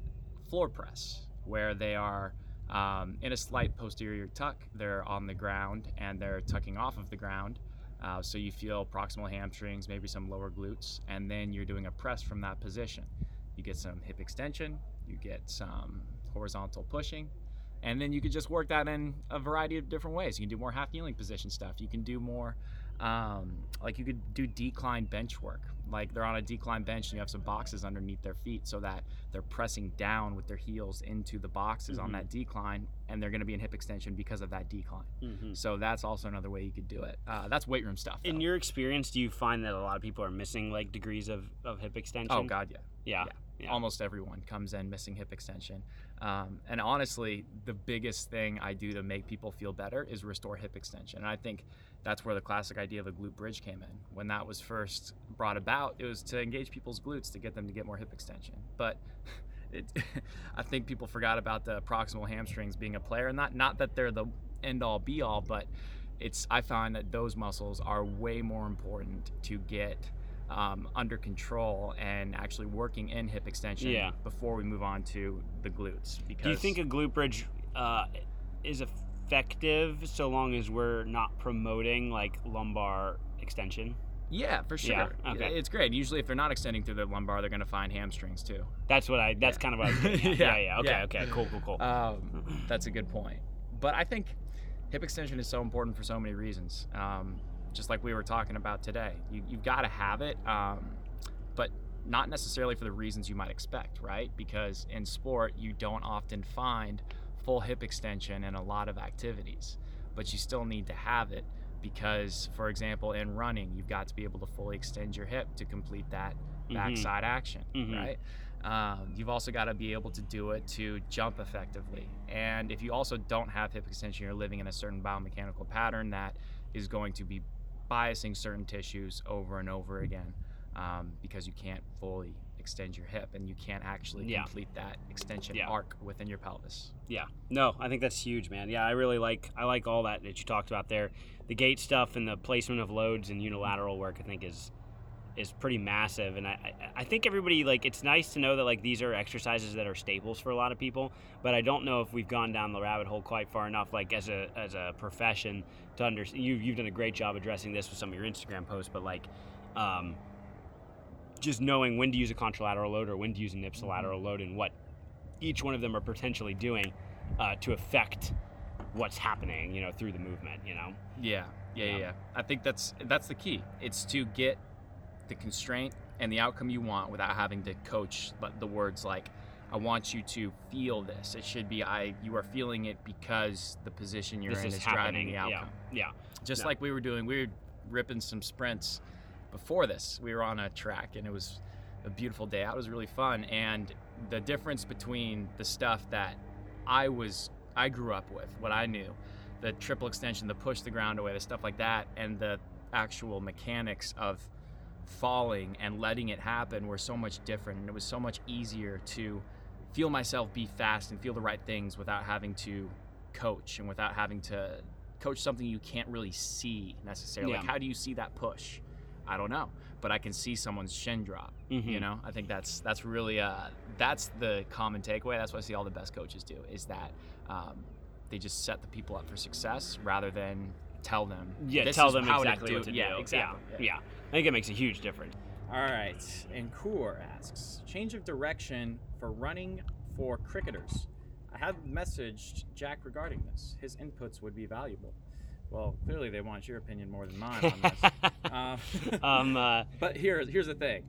floor press, where they are um, in a slight posterior tuck. They're on the ground and they're tucking off of the ground. Uh, so you feel proximal hamstrings, maybe some lower glutes, and then you're doing a press from that position. You get some hip extension, you get some horizontal pushing, and then you could just work that in a variety of different ways. You can do more half kneeling position stuff. You can do more, um, like you could do decline bench work. Like they're on a decline bench and you have some boxes underneath their feet so that they're pressing down with their heels into the boxes on Mhm. that decline, and they're going to be in hip extension because of that decline. Mhm. So that's also another way you could do it. Uh, that's weight room stuff. In your experience, do you find that a lot of people are missing like degrees of, of hip extension? oh god, yeah. Yeah. yeah. Yeah. Almost everyone comes in missing hip extension. Um, and honestly, the biggest thing I do to make people feel better is restore hip extension. And I think that's where the classic idea of a glute bridge came in. When that was first brought about, it was to engage people's glutes to get them to get more hip extension. But (laughs) it, (laughs) I think people forgot about the proximal hamstrings being a player. And not not that they're the end all be all, but it's I find that those muscles are way more important to get um, under control and actually working in hip extension Yeah. before we move on to the glutes. Because Do you think a glute bridge uh, is effective so long as we're not promoting like lumbar extension? yeah, for sure. Yeah, okay. It's great. Usually, if they're not extending through the lumbar, they're going to find hamstrings too. That's what I. That's Yeah. kind of what I was. (laughs) Yeah, yeah, yeah. Okay, yeah. okay. Cool, cool, cool. Um, that's a good point. But I think hip extension is so important for so many reasons. Um, just like we were talking about today, you, you've got to have it, um, but not necessarily for the reasons you might expect, right? Because in sport, you don't often find full hip extension in a lot of activities, but you still need to have it because, for example, in running, you've got to be able to fully extend your hip to complete that Mhm. backside action, Mhm. right? Um, you've also got to be able to do it to jump effectively. And if you also don't have hip extension, you're living in a certain biomechanical pattern that is going to be biasing certain tissues over and over again um, because you can't fully extend your hip and you can't actually Yeah. complete that extension Yeah. arc within your pelvis. Yeah. No, I think that's huge, man. Yeah, I really like I like all that that you talked about there. The gait stuff and the placement of loads and unilateral work I think is is pretty massive and I, I I think everybody like it's nice to know that like these are exercises that are staples for a lot of people, but I don't know if we've gone down the rabbit hole quite far enough like as a as a profession to understand you you've done a great job addressing this with some of your Instagram posts, but like um just knowing when to use a contralateral load or when to use an ipsilateral load and what each one of them are potentially doing uh, to affect what's happening, you know, through the movement, you know. Yeah, yeah, yeah, Yeah. yeah. I think that's that's the key. It's to get the constraint and the outcome you want without having to coach the words like I want you to feel this. It should be I you are feeling it because the position you're this in is is driving the yeah, outcome. yeah, Just No. like we were doing, we were ripping some sprints before this. We were on a track and it was a beautiful day out. It was really fun. And the difference between the stuff that I was I grew up with, what I knew, the triple extension, the push the ground away, the stuff like that, and the actual mechanics of falling and letting it happen were so much different and it was so much easier to feel myself be fast and feel the right things without having to coach and without having to coach something you can't really see necessarily. Like how do you see that push? I don't know, but I can see someone's shin drop. You Mhm. know, I think that's that's really uh, that's the common takeaway. That's what I see all the best coaches do is that um, they just set the people up for success rather than tell them. Yeah, this tell is them how to exactly do what to it. do. Yeah, exactly. Yeah, yeah. I think it makes a huge difference. All right. And Kur asks change of direction for running for cricketers. I have messaged Jack regarding this. His inputs would be valuable. Well, clearly they want your opinion more than mine on this. (laughs) um, um, uh, (laughs) but here, here's the thing.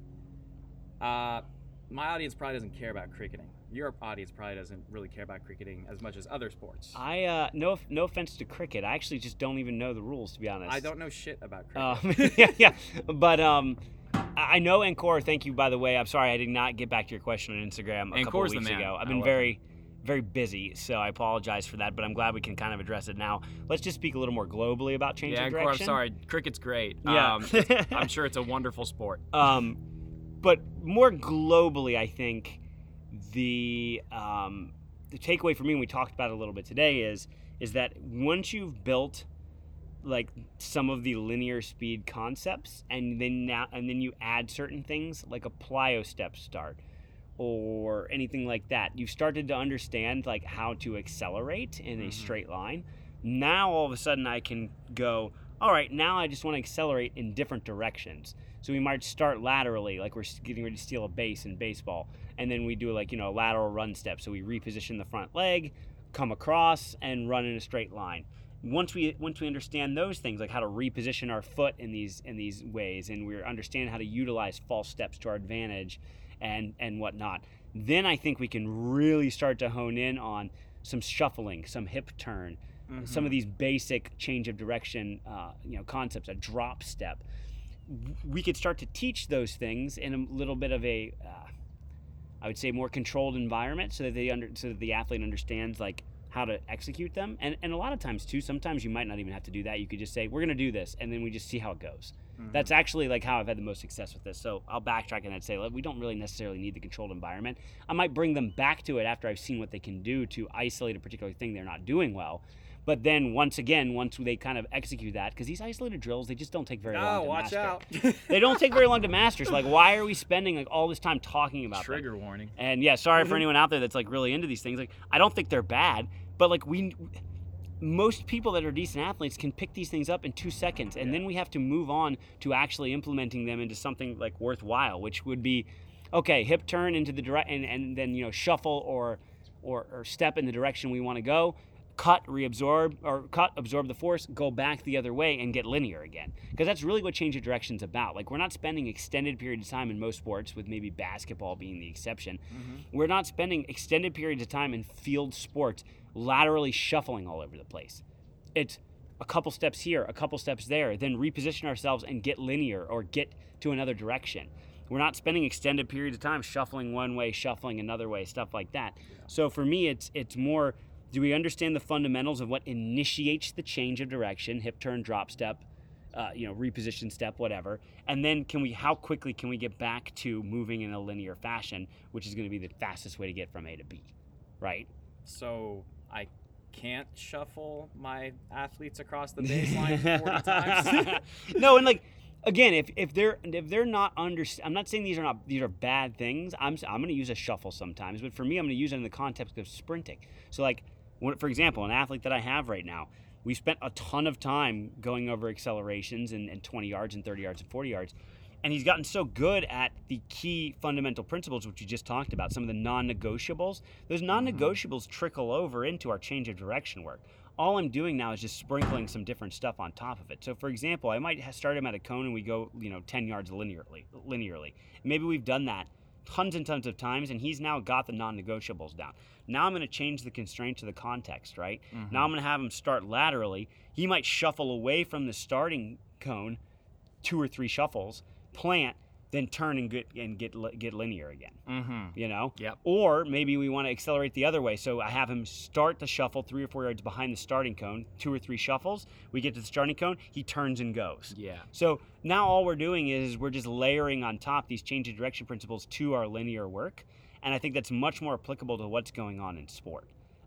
Uh, my audience probably doesn't care about cricketing. Your audience probably doesn't really care about cricketing as much as other sports. I uh, no no offense to cricket. I actually just don't even know the rules to be honest. I don't know shit about cricket. Um, (laughs) yeah, yeah, but um, I I know Ankur. Thank you, by the way. I'm sorry I did not get back to your question on Instagram a couple Ankur's the weeks man. ago. I've I been love very, very busy, so I apologize for that. But I'm glad we can kind of address it now. Let's just speak a little more globally about change Yeah, of Ankur, I'm sorry. Cricket's great. Yeah. Um, (laughs) I'm sure it's a wonderful sport. Um, but more globally, I think the um, the takeaway for me, and we talked about it a little bit today, is is that once you've built like some of the linear speed concepts, and then now and then you add certain things like a plyo step start or anything like that, you've started to understand like how to accelerate in a Mhm. straight line. Now all of a sudden I can go, all right, now I just want to accelerate in different directions. So we might start laterally, like we're getting ready to steal a base in baseball, and then we do like you know a lateral run step. So we reposition the front leg, come across, and run in a straight line. Once we once we understand those things, like how to reposition our foot in these in these ways, and we understand how to utilize false steps to our advantage, and and whatnot, then I think we can really start to hone in on some shuffling, some hip turn, some of these basic change of direction, uh, you know, concepts, a drop step. We could start to teach those things in a little bit of a, uh, I would say, more controlled environment, so that they under, so that the athlete understands like how to execute them. And and a lot of times too, sometimes you might not even have to do that. You could just say, we're gonna do this, and then we just see how it goes. Mm-hmm. That's actually like how I've had the most success with this. So I'll backtrack and I'd say like, we don't really necessarily need the controlled environment. I might bring them back to it after I've seen what they can do to isolate a particular thing they're not doing well. But then once again, once they kind of execute that, because these isolated drills, they just don't take very long oh, watch master. out. (laughs) They don't take very long to (laughs) master. So like, why are we spending like all this time talking about them? Trigger warning. And yeah, sorry for (laughs) anyone out there that's like really into these things. Like, I don't think they're bad, but like we, most people that are decent athletes can pick these things up in two seconds, and then we have to move on to actually implementing them into something like worthwhile, which would be, okay, hip turn into the direct, and, and then you know shuffle or, or or step in the direction we want to go. Cut, reabsorb, or cut, absorb the force, go back the other way, and get linear again. Because that's really what change of direction's about. Like we're not spending extended periods of time in most sports, with maybe basketball being the exception. Mm-hmm. We're not spending extended periods of time in field sports laterally shuffling all over the place. It's a couple steps here, a couple steps there, then reposition ourselves and get linear or get to another direction. We're not spending extended periods of time shuffling one way, shuffling another way, stuff like that. So for me, it's it's more do we understand the fundamentals of what initiates the change of direction, hip turn, drop step, uh, you know, reposition step, whatever, and then can we how quickly can we get back to moving in a linear fashion, which is going to be the fastest way to get from A to B, right? So I can't shuffle my athletes across the (laughs) baseline 40 times. (laughs) no, and like again, if, if they're if they're not under, I'm not saying these are not these are bad things. I'm I'm going to use a shuffle sometimes, but for me, I'm going to use it in the context of sprinting. So like, when, for example, an athlete that I have right now, we spent a ton of time going over accelerations and, and 20 yards and 30 yards and 40 yards. And he's gotten so good at the key fundamental principles, which you just talked about, some of the non negotiables. Those mm-hmm. non negotiables trickle over into our change of direction work. All I'm doing now is just sprinkling some different stuff on top of it. So, for example, I might start him at a cone and we go, you know, 10 yards linearly. Linearly, maybe we've done that tons and tons of times, and he's now got the non-negotiables down. Now I'm going to change the constraint to the context, right? Mm-hmm. Now I'm going to have him start laterally. He might shuffle away from the starting cone, two or three shuffles, plant, then turn and get and get get linear again. Mm-hmm. You know. Yep. Or maybe we want to accelerate the other way. So I have him start the shuffle three or four yards behind the starting cone, two or three shuffles. We get to the starting cone, he turns and goes. Yeah. So now all we're doing is we're just layering on top these change of direction principles to our linear work. And I think that's much more applicable to what's going on in sport.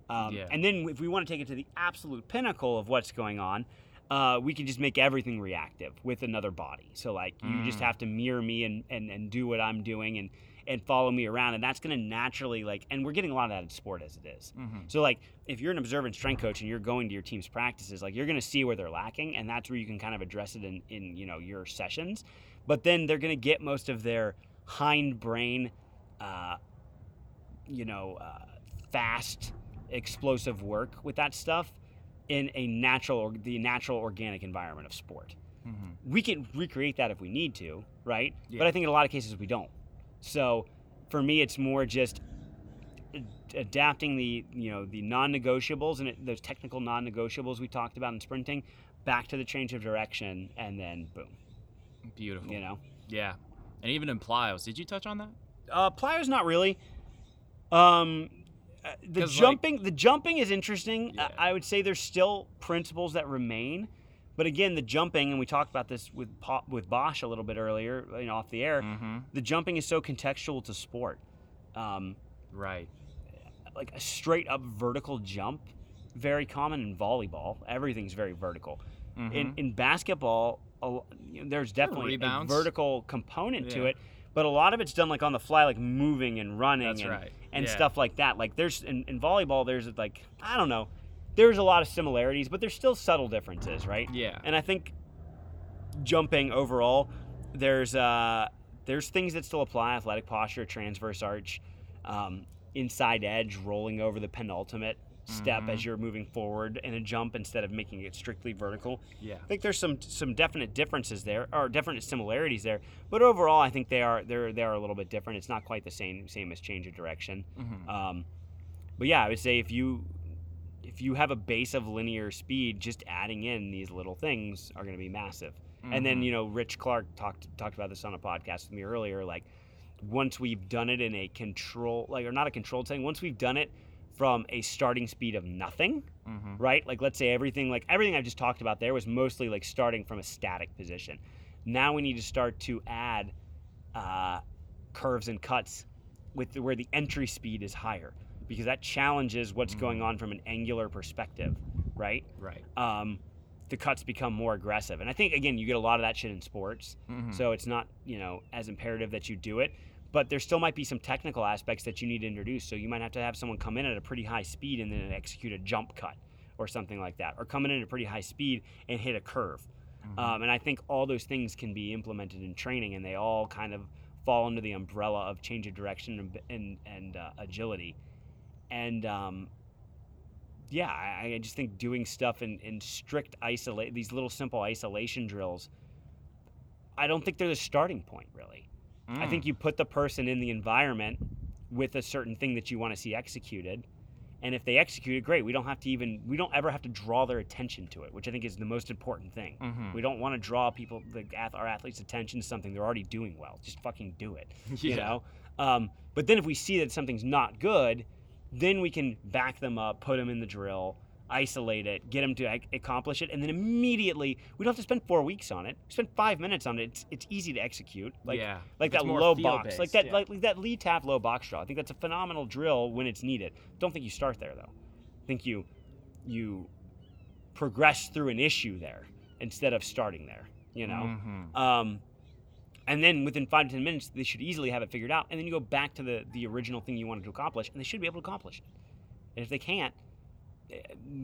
Um, Yeah. And then if we want to take it to the absolute pinnacle of what's going on, uh, we can just make everything reactive with another body. So like you just Mm. have to mirror me and, and, and do what I'm doing and and follow me around and that's going to naturally like and we're getting a lot of that in sport as it is. Mm-hmm. So like if you're an observant strength coach and you're going to your team's practices, like you're going to see where they're lacking and that's where you can kind of address it in in you know your sessions. But then they're going to get most of their hind brain uh, you know, uh, fast, explosive work with that stuff in a natural, or the natural organic environment of sport. Mm-hmm. We can recreate that if we need to, right? Yeah. But I think in a lot of cases we don't. So for me, it's more just adapting the you know the non-negotiables and it, those technical non-negotiables we talked about in sprinting back to the change of direction and then boom Beautiful. you know Yeah. And even in plyos, did you touch on that? Uh, pliers, not really. Um, uh, the 'Cause, like- jumping, the jumping is interesting. Yeah. I, I would say there's still principles that remain, but again, the jumping, and we talked about this with with Bosch a little bit earlier, you know, off the air. Mm-hmm. The jumping is so contextual to sport. Um, Right. like a straight up vertical jump, very common in volleyball. Everything's very vertical. In Mhm. in basketball, a you know, there's definitely a vertical component to it, but a lot of it's done like on the fly, like moving and running That's and, right. and Yeah. stuff like that. Like there's in, in volleyball, there's like I don't know, there's a lot of similarities, but there's still subtle differences, right? Yeah. And I think jumping overall, there's uh, there's things that still apply: athletic posture, transverse arch, um, inside edge, rolling over the penultimate step Mhm. as you're moving forward in a jump instead of making it strictly vertical. Yeah. I think there's some some definite differences there, or definite similarities there. But overall, I think they are they're they are a little bit different. It's not quite the same same as change of direction. Mm-hmm. Um, but yeah, I would say if you if you have a base of linear speed, just adding in these little things are going to be massive. And then Mhm. you know, Rich Clark talked talked about this on a podcast with me earlier. Like once we've done it in a control, like or not a controlled setting, once we've done it from a starting speed of nothing, Mhm. right? Like let's say everything, like everything I've just talked about there was mostly like starting from a static position. Now we need to start to add uh, curves and cuts with the, where the entry speed is higher because that challenges what's going on from an angular perspective, right? Right. Um, the cuts become more aggressive, and I think again you get a lot of that shit in sports. Mhm. So it's not, you know, as imperative that you do it, but there still might be some technical aspects that you need to introduce. So you might have to have someone come in at a pretty high speed and then execute a jump cut or something like that, or come in at a pretty high speed and hit a curve. Mhm. Um, and I think all those things can be implemented in training, and they all kind of fall under the umbrella of change of direction and and, and uh, agility. And um, yeah, I, I just think doing stuff in, in strict isolate these little simple isolation drills. I don't think they're the starting point really. I Mm. think you put the person in the environment with a certain thing that you want to see executed. And if they execute it, great. We don't have to even, we don't ever have to draw their attention to it, which I think is the most important thing. Mhm. We don't want to draw people, the, our athletes' attention to something they're already doing well. Just fucking do it. (laughs) You know? Um, but then if we see that something's not good, then we can back them up, put them in the drill, isolate it, get them to accomplish it, and then immediately we don't have to spend four weeks on it. We Spend five minutes on it. It's, it's easy to execute. Like yeah. like It's that low box, field-based, like that, yeah. like, that lead tap low box draw. I think that's a phenomenal drill when it's needed. Don't think you start there though. I think you you progress through an issue there instead of starting there. You know, Mhm. um, and then within five to ten minutes, they should easily have it figured out. And then you go back to the the original thing you wanted to accomplish, and they should be able to accomplish it. And if they can't,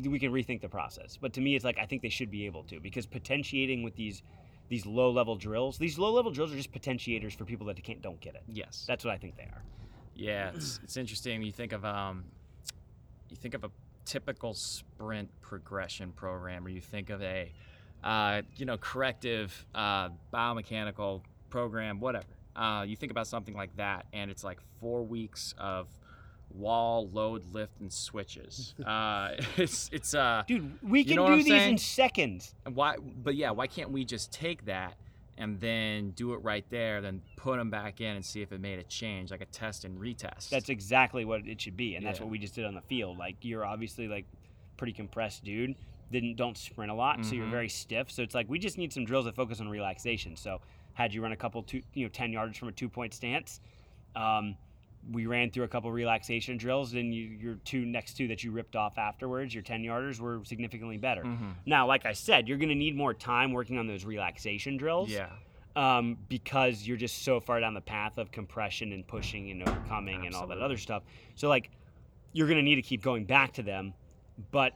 we can rethink the process. But to me, it's like I think they should be able to because potentiating with these these low level drills, these low level drills are just potentiators for people that can't don't get it. Yes. That's what I think they are. Yeah, it's, it's interesting. You think of um, you think of a typical sprint progression program, or you think of a, uh, you know, corrective uh, biomechanical program, whatever. Uh, you think about something like that, and it's like four weeks of wall load lift and switches. (laughs) uh, (laughs) it's it's uh, Dude, we You can know do these saying? in seconds. and why? But yeah, why can't we just take that? And then do it right there, then put them back in and see if it made a change, like a test and retest. That's exactly what it should be, and that's Yeah. what we just did on the field. Like you're obviously like pretty compressed, dude. Didn't don't sprint a lot, so you're Mhm. very stiff. So it's like we just need some drills that focus on relaxation. So had you run a couple two, you know, ten yards from a two point stance, um, we ran through a couple relaxation drills, and you, your two next two that you ripped off afterwards, your 10 yarders, were significantly better. Mhm. Now, like I said, you're going to need more time working on those relaxation drills Yeah. um, because you're just so far down the path of compression and pushing and overcoming and all that other stuff. So like, you're gonna need to keep going back to them, but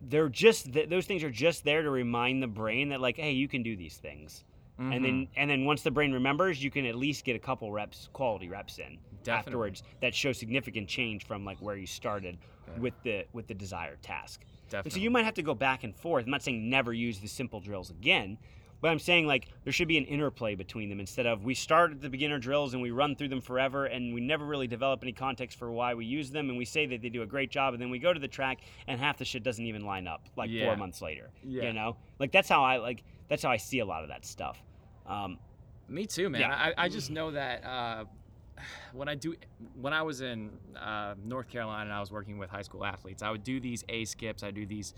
they're just th- those things are just there to remind the brain that like, hey, you can do these things. And Mm-hmm. then and then once the brain remembers, you can at least get a couple reps, quality reps in Definitely. afterwards that show significant change from like where you started with the with the desired task. And Definitely. so you might have to go back and forth. I'm not saying never use the simple drills again, but I'm saying like there should be an interplay between them instead of we start at the beginner drills and we run through them forever and we never really develop any context for why we use them and we say that they do a great job and then we go to the track and half the shit doesn't even line up like Yeah. four months later. Yeah. You know? Like that's how I like that's how I see a lot of that stuff. Um, Me too, man. Yeah. I, I just know that uh, when I do, when I was in uh, North Carolina and I was working with high school athletes, I would do these A skips, I do these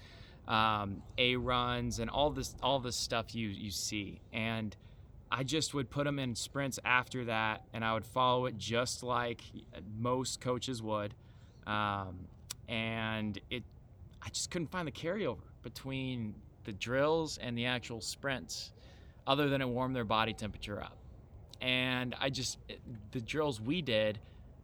um, A runs, and all this, all this stuff you you see, and I just would put them in sprints after that, and I would follow it just like most coaches would, um, and it, I just couldn't find the carryover between the drills and the actual sprints other than it warmed their body temperature up. And I just, the drills we did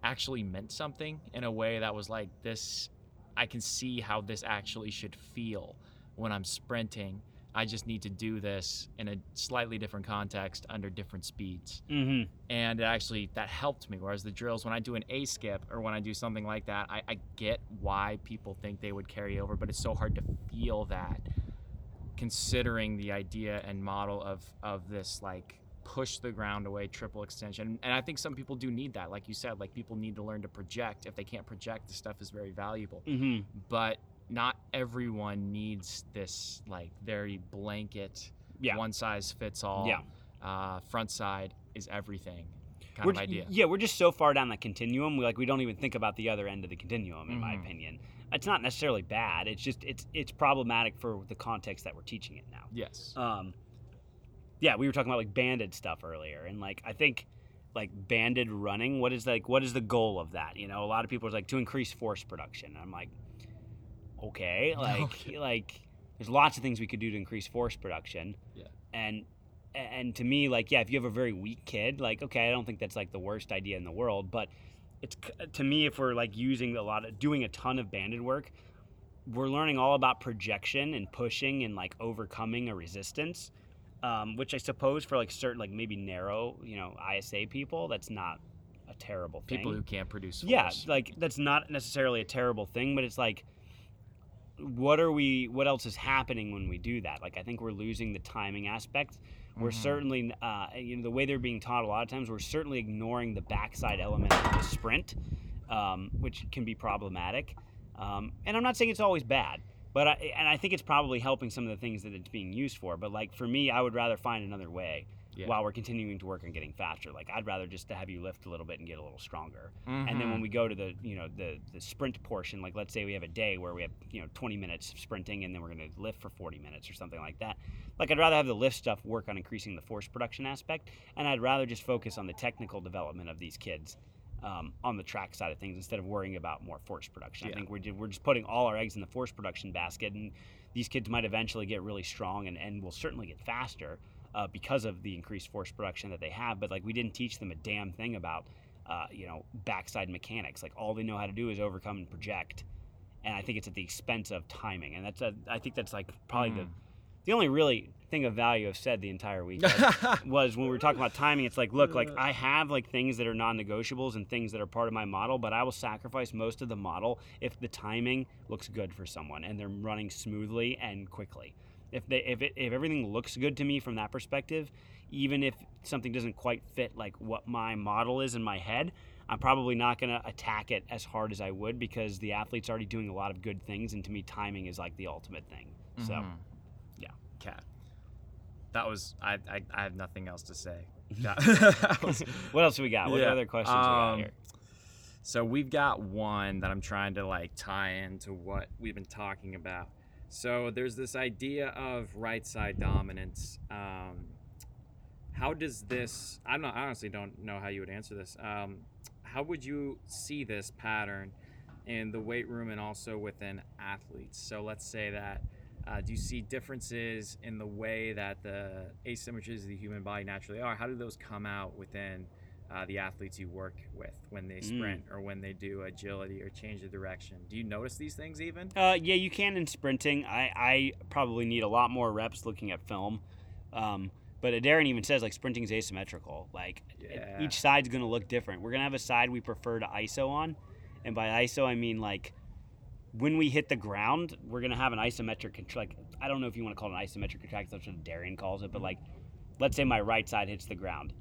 actually meant something in a way that was like, this, I can see how this actually should feel when I'm sprinting. I just need to do this in a slightly different context under different speeds. mhm. And it actually, that helped me. Whereas the drills, when I do an A skip or when I do something like that, I, I get why people think they would carry over, but it's so hard to feel that considering the idea and model of of this like push the ground away triple extension and i think some people do need that like you said like people need to learn to project if they can't project the stuff is very valuable Mhm. but not everyone needs this like very blanket Yeah. one size fits all Yeah. uh, front side is everything kind We're of idea Yeah, we're just so far down the continuum. We like we don't even think about the other end of the continuum, in my Mhm. opinion. It's not necessarily bad. It's just it's it's problematic for the context that we're teaching it now. yes Um, yeah, we were talking about like banded stuff earlier, and like I think like banded running. What is like what is the goal of that? You know, a lot of people are like to increase force production. I'm like, okay, (laughs) like Okay. like there's lots of things we could do to increase force production. Yeah. And and to me, like yeah, if you have a very weak kid, like okay, I don't think that's like the worst idea in the world, but it's uh, to me if we're like using a lot of doing a ton of banded work we're learning all about projection and pushing and like overcoming a resistance um, which i suppose for like certain like maybe narrow you know isa people that's not a terrible thing. People who can't produce yeah like that's not necessarily a terrible thing but it's like what are we what else is happening when we do that? Like i think we're losing the timing aspect. We're Mhm. certainly uh, you know the way they're being taught a lot of times we're certainly ignoring the backside element of the sprint um, which can be problematic. Um, and i'm not saying it's always bad but I, and i think it's probably helping some of the things that it's being used for but like for me i would rather find another way Yeah. while we're continuing to work on getting faster like i'd rather just to have you lift a little bit and get a little stronger and then Mhm. when we go to the you know the the sprint portion like let's say we have a day where we have you know 20 minutes of sprinting and then we're going to lift for 40 minutes or something like that like i'd rather have the lift stuff work on increasing the force production aspect and i'd rather just focus on the technical development of these kids um, on the track side of things instead of worrying about more force production i think we're, we're just putting all our eggs in the force production basket and these kids might eventually get really strong and, and will certainly get faster uh, because of the increased force production that they have. But like we didn't teach them a damn thing about, uh, you know, backside mechanics. Like all they know how to do is overcome and project. And I think it's at the expense of timing. And that's a, I think that's like probably Mm. the only really thing of value I've said the entire week was- (laughs) when we were talking about timing. It's like, look, like I have like things that are non-negotiables and things that are part of my model, but I will sacrifice most of the model if the timing looks good for someone and they're running smoothly and quickly. If they if it, if everything looks good to me from that perspective, even if something doesn't quite fit like what my model is in my head, I'm probably not going to attack it as hard as I would because the athlete's already doing a lot of good things, and to me, timing is like the ultimate thing. So. Mm-hmm. Cat that was i i, I have nothing else to say That- (laughs) that was- What else do we got? What Yeah, other questions we got um, here? So we've got one that I'm trying to like tie into what we've been talking about. So there's this idea of right side dominance. Um, how does this? I don't. I honestly don't know how you would answer this. Um, how would you see this pattern in the weight room and also within athletes? So let's say that uh, do you see differences in the way that the asymmetries of the human body naturally are? How do those come out within uh, the athletes you work with when they sprint or when they do agility or change of direction? Do you notice these things even? Uh, yeah, you can in sprinting. I, I probably need a lot more reps looking at film. Um, but Adarian even says like sprinting is asymmetrical. Like Yeah. each side's going to look different. We're going to have a side we prefer to ISO on, and by ISO I mean like when we hit the ground, we're going to have an isometric control. Like I don't know if you want to call it an isometric contract. That's what Adarian calls it. But mm-hmm. like, let's say my right side hits the ground,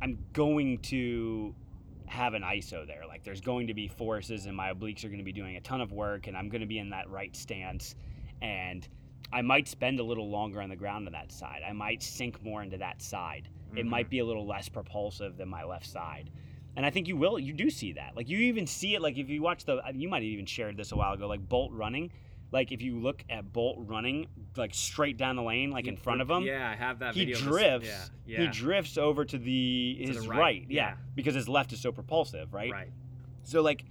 I'm going to have an ISO there. Like there's going to be forces, and my obliques are going to be doing a ton of work, and I'm going to be in that right stance, and I might spend a little longer on the ground on that side. I might sink more into that side. It might mm-hmm. be a little less propulsive than my left side. And I think you will, you do see that. Like you even see it, like if you watch the, you might have even shared this a while ago, like Bolt running. Like if you look at Bolt running, like straight down the lane, like He in front of him, Yeah, I have that he video. of this- drifts. Yeah, He drifts over to the To the his right, right, yeah, yeah. because his left is so propulsive, right? right. So like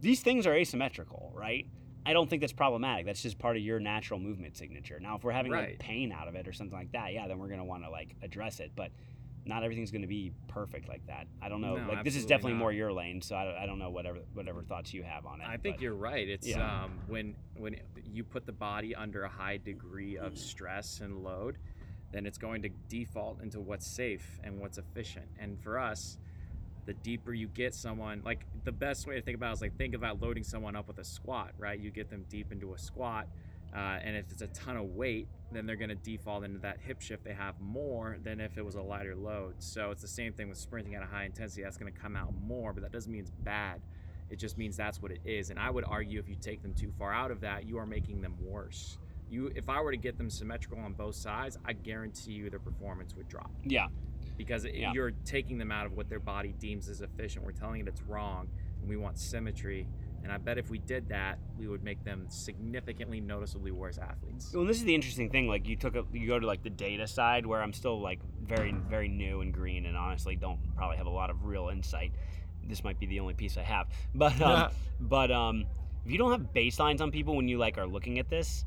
these things are asymmetrical, right? I don't think that's problematic. That's just part of your natural movement signature. Now, if we're having Right. like pain out of it or something like that, yeah, then we're gonna want to like address it. But not everything's gonna be perfect like that. I don't know. No, like this is definitely not. more your lane, so I don't, I don't know whatever whatever thoughts you have on it. I think but- you're right. It's Yeah. um, when when you put the body under a high degree of stress and load, then it's going to default into what's safe and what's efficient. And for us, the deeper you get someone, like the best way to think about it is like think about loading someone up with a squat, right? You get them deep into a squat, uh, and if it's a ton of weight, then they're going to default into that hip shift they have more than if it was a lighter load. So it's the same thing with sprinting at a high intensity. That's going to come out more, but that doesn't mean it's bad. It just means that's what it is. And I would argue if you take them too far out of that, you are making them worse. You, if I were to get them symmetrical on both sides, I guarantee you their performance would drop yeah, because it, Yeah. you're taking them out of what their body deems as efficient. We're telling it it's wrong, and we want symmetry. And I bet if we did that, we would make them significantly, noticeably worse athletes. Well, this is the interesting thing. Like you took a, you go to like the data side where I'm still like very very new and green, and honestly don't probably have a lot of real insight. This might be the only piece I have, (laughs) but um, but um, if you don't have baselines on people when you like are looking at this,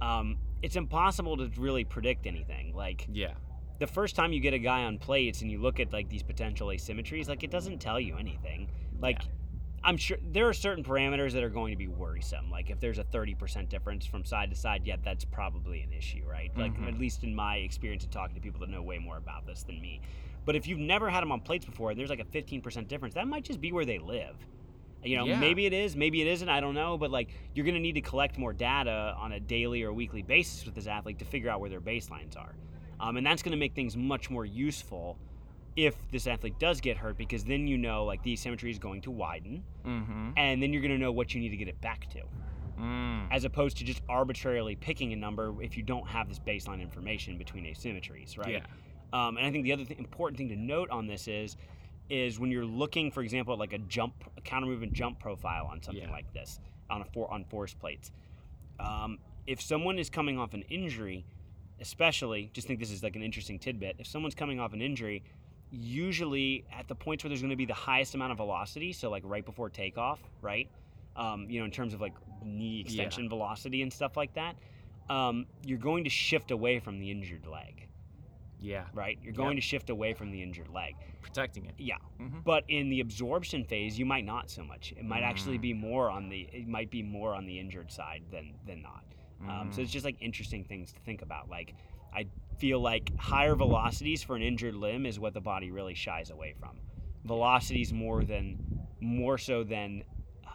um, it's impossible to really predict anything. Like Yeah. the first time you get a guy on plates and you look at like these potential asymmetries, like it doesn't tell you anything. Like I'm sure there are certain parameters that are going to be worrisome. Like if there's a 30% difference from side to side, yeah, that's probably an issue, right? Like Mhm. at least in my experience of talking to people that know way more about this than me. But if you've never had them on plates before and there's like a 15% difference, that might just be where they live. You know, Yeah. maybe it is, maybe it isn't, I don't know, but like you're going to need to collect more data on a daily or weekly basis with this athlete to figure out where their baselines are. Um, and that's going to make things much more useful if this athlete does get hurt because then you know like the asymmetry is going to widen Mm-hmm. and then you're going to know what you need to get it back to Mm. as opposed to just arbitrarily picking a number if you don't have this baseline information between asymmetries right Yeah. um, and i think the other th- important thing to note on this is is when you're looking for example at like a jump a counter movement jump profile on something Yeah. like this on a four on force plates um, if someone is coming off an injury especially just think this is like an interesting tidbit if someone's coming off an injury usually at the points where there's going to be the highest amount of velocity so like right before takeoff right um, you know in terms of like knee extension velocity and stuff like that um, you're going to shift away from the injured leg Yeah. right you're going to shift away from the injured leg Protecting it. yeah Mm-hmm. but in the absorption phase you might not so much it might actually Mm. be more on the it might be more on the injured side than than not um, Mm. so it's just like interesting things to think about like i feel like higher velocities for an injured limb is what the body really shies away from velocities more than more so than uh,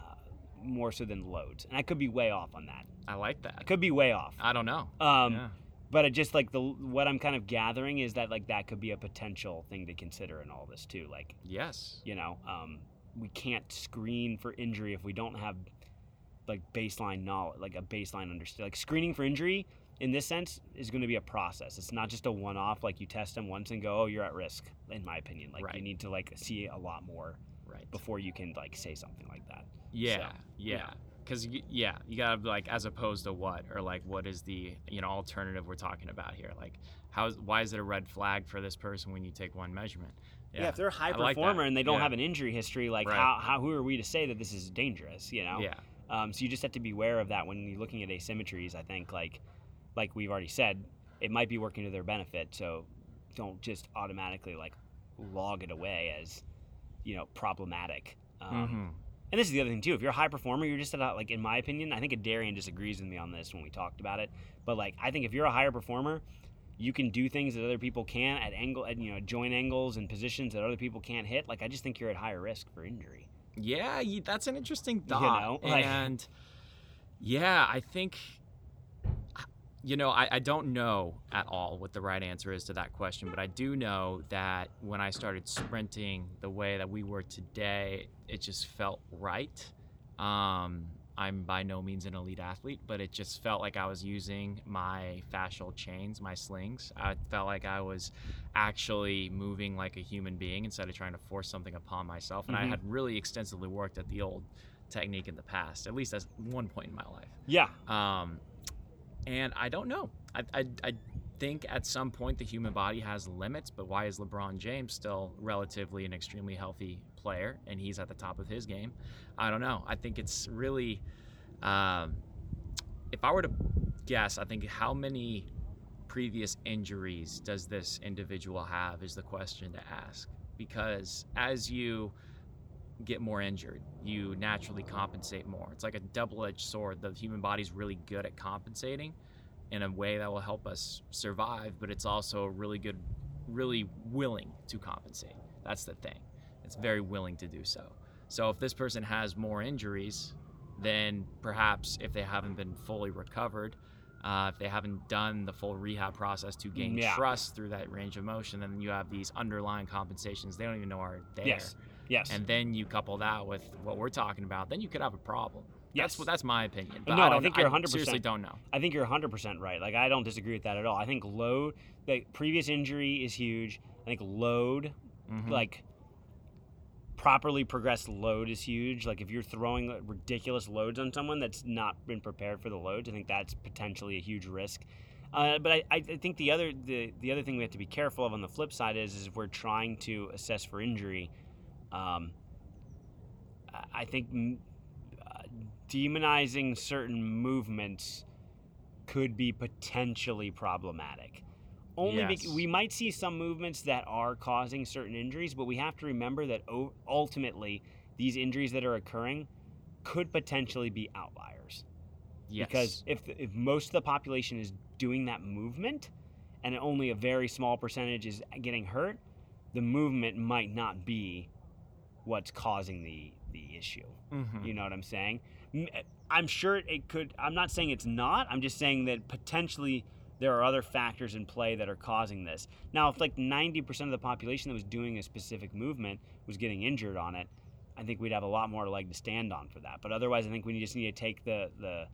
more so than loads and i could be way off on that I like that. i could be way off I don't know. um, yeah. but I just like the what I'm kind of gathering is that like that could be a potential thing to consider in all this too. Like Yes. you know, um, we can't screen for injury if we don't have like baseline knowledge, like a baseline understanding. Like screening for injury in this sense is going to be a process. It's not just a one-off. Like you test them once and go, oh, you're at risk. In my opinion, like you need to like see a lot more Right. before you can like say something like that. Yeah, So, yeah. yeah. Because yeah, you gotta be like as opposed to what or like what is the you know alternative we're talking about here? Like how why is it a red flag for this person when you take one measurement? Yeah, if they're a high I like performer and they don't Yeah. have an injury history, like Right. how, how who are we to say that this is dangerous? You know. Yeah. Um, so you just have to be aware of that when you're looking at asymmetries. I think like like we've already said, it might be working to their benefit. So don't just automatically like log it away as you know problematic. Um, Mhm. And this is the other thing too. If you're a high performer, you're just at a, like in my opinion. I think Adarian disagrees with me on this when we talked about it. But like I think if you're a higher performer, you can do things that other people can at angle at you know joint angles and positions that other people can't hit. Like I just think you're at higher risk for injury. Yeah, that's an interesting You thought. know, like- and yeah, I think, you know, I, I don't know at all what the right answer is to that question, but I do know that when I started sprinting the way that we were today, it just felt right. Um, I'm by no means an elite athlete, but it just felt like I was using my fascial chains, my slings. I felt like I was actually moving like a human being instead of trying to force something upon myself. And I Mhm. had really extensively worked at the old technique in the past, at least at one point in my life. Yeah. Um, and I don't know. I, I, I think at some point the human body has limits, but why is LeBron James still relatively an extremely healthy player and he's at the top of his game? I don't know. I think it's really, um, if I were to guess, I think how many previous injuries does this individual have is the question to ask. Because as you get more injured, you naturally compensate more. It's like a double edged sword. The human body's really good at compensating in a way that will help us survive, but it's also really good, really willing to compensate. That's the thing. It's very willing to do so. So if this person has more injuries, then perhaps if they haven't been fully recovered, uh, if they haven't done the full rehab process to gain Yeah. trust through that range of motion, then you have these underlying compensations they don't even know are there. Yes. Yes. And then you couple that with what we're talking about, then you could have a problem. Yes. That's what that's my opinion. But No, I I, think you're 100%. seriously don't know. I think you're 100% right. Like, I don't disagree with that at all. I think load, the previous injury is huge. I think load, Mhm. like, properly progressed load is huge. Like, if you're throwing ridiculous loads on someone that's not been prepared for the loads, I think that's potentially a huge risk. Uh, but I, I think the other the, the other thing we have to be careful of on the flip side is is if we're trying to assess for injury, um, I- think uh, demonizing certain movements could be potentially problematic. Only Yes. because we might see some movements that are causing certain injuries, but we have to remember that o- ultimately these injuries that are occurring could potentially be outliers. Yes. Because if if most of the population is doing that movement, and only a very small percentage is getting hurt, the movement might not be what's causing the the issue. Mhm. You know what I'm saying? I'm sure it could. I'm not saying it's not. I'm just saying that potentially there are other factors in play that are causing this. Now, if like 90% of the population that was doing a specific movement was getting injured on it, I think we'd have a lot more leg to stand on for that. But otherwise, I think we just need to take the the,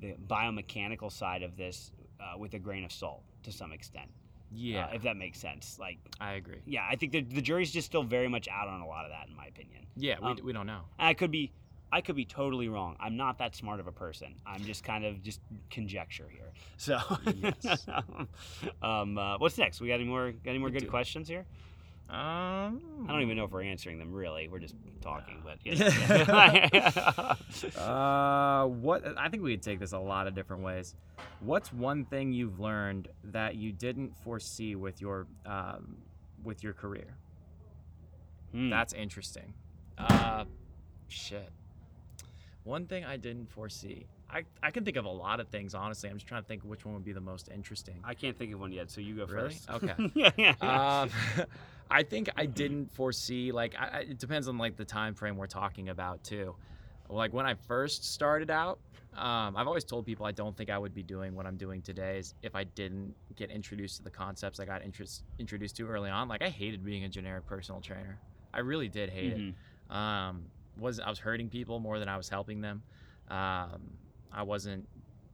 the biomechanical side of this uh, with a grain of salt to some extent. Uh, yeah, if that makes sense. Like, I agree. yeah, I think the, the jury's just still very much out on a lot of that, in my opinion. Yeah, we, Um, we don't know. I could be, I could be totally wrong. I'm not that smart of a person. I'm just kind of just conjecture here. So, Yes. (laughs) um, uh, what's next? We got any more? Got any more We good do. questions here? Um, I don't even know if we're answering them. Really, we're just talking. But yeah. (laughs) uh, what? I think we could take this a lot of different ways. What's one thing you've learned that you didn't foresee with your um, with your career? Hmm. That's interesting. Uh, shit. One thing I didn't foresee. I, I can think of a lot of things, honestly. I'm just trying to think which one would be the most interesting. I can't think of one yet, so you go Really? first. Okay. (laughs) yeah, um, (laughs) I think I didn't foresee like I, it depends on like the time frame we're talking about too. Like when I first started out, um, I've always told people I don't think I would be doing what I'm doing today is if I didn't get introduced to the concepts I got interest, introduced to early on. Like I hated being a generic personal trainer. I really did hate Mhm. it. Um, was I was hurting people more than I was helping them. Um, I wasn't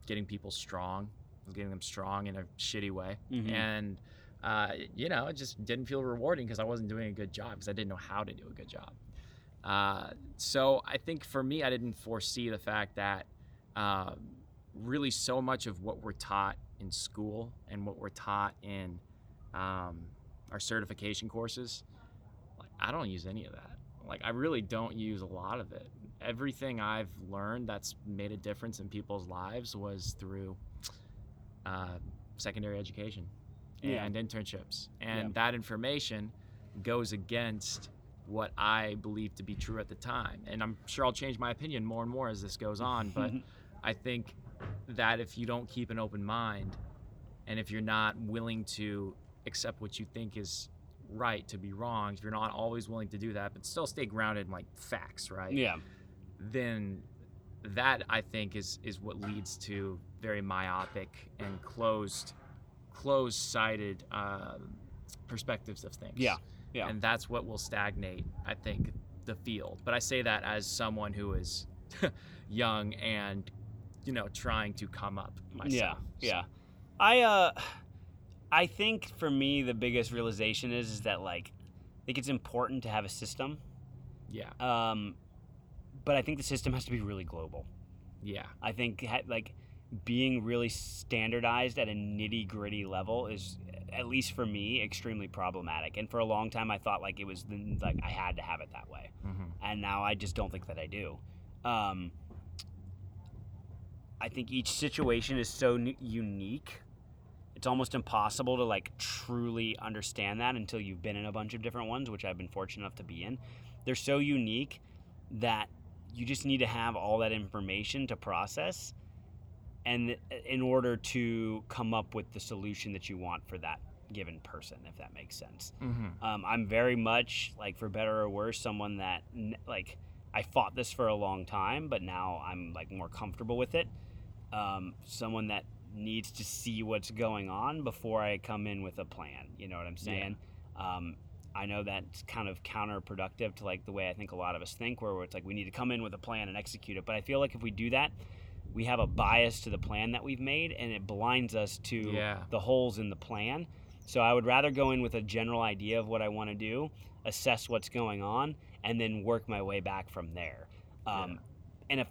getting people strong. I was getting them strong in a shitty way Mhm. and uh, you know it just didn't feel rewarding because i wasn't doing a good job because i didn't know how to do a good job uh, so i think for me i didn't foresee the fact that um, really so much of what we're taught in school and what we're taught in um, our certification courses like I don't use any of that. Like I really don't use a lot of it. Everything I've learned that's made a difference in people's lives was through uh, secondary education Yeah. and internships, and Yeah. that information goes against what I believed to be true at the time. And I'm sure I'll change my opinion more and more as this goes on, (laughs) but I think that if you don't keep an open mind and if you're not willing to accept what you think is right to be wrong, if you're not always willing to do that, but still stay grounded in like facts, right? yeah. Then that I think is is what leads to very myopic and closed closed sided um, perspectives of things. Yeah, yeah. And that's what will stagnate, I think, the field. But I say that as someone who is (laughs) young and you know trying to come up myself. Yeah, yeah. I uh, I think for me the biggest realization is is that like, I think it's important to have a system. Yeah. Um, but I think the system has to be really global. Yeah. I think like being really standardized at a nitty gritty level is at least for me extremely problematic. And for a long time I thought like it was the, like I had to have it that way. hmm and now I just don't think that I do. Um, I think each situation is so n- unique. It's almost impossible to like truly understand that until you've been in a bunch of different ones, which I've been fortunate enough to be in. They're so unique that you just need to have all that information to process and in order to come up with the solution that you want for that given person if that makes sense hmm um, I'm very much like for better or worse someone that like I fought this for a long time, but now I'm like more comfortable with it. Um, someone that needs to see what's going on before I come in with a plan. You know what I'm saying? Um, I know that's kind of counterproductive to like the way I think a lot of us think, where it's like we need to come in with a plan and execute it. But I feel like if we do that, we have a bias to the plan that we've made, and it blinds us to Yeah. the holes in the plan. So I would rather go in with a general idea of what I want to do, assess what's going on, and then work my way back from there. Um, And if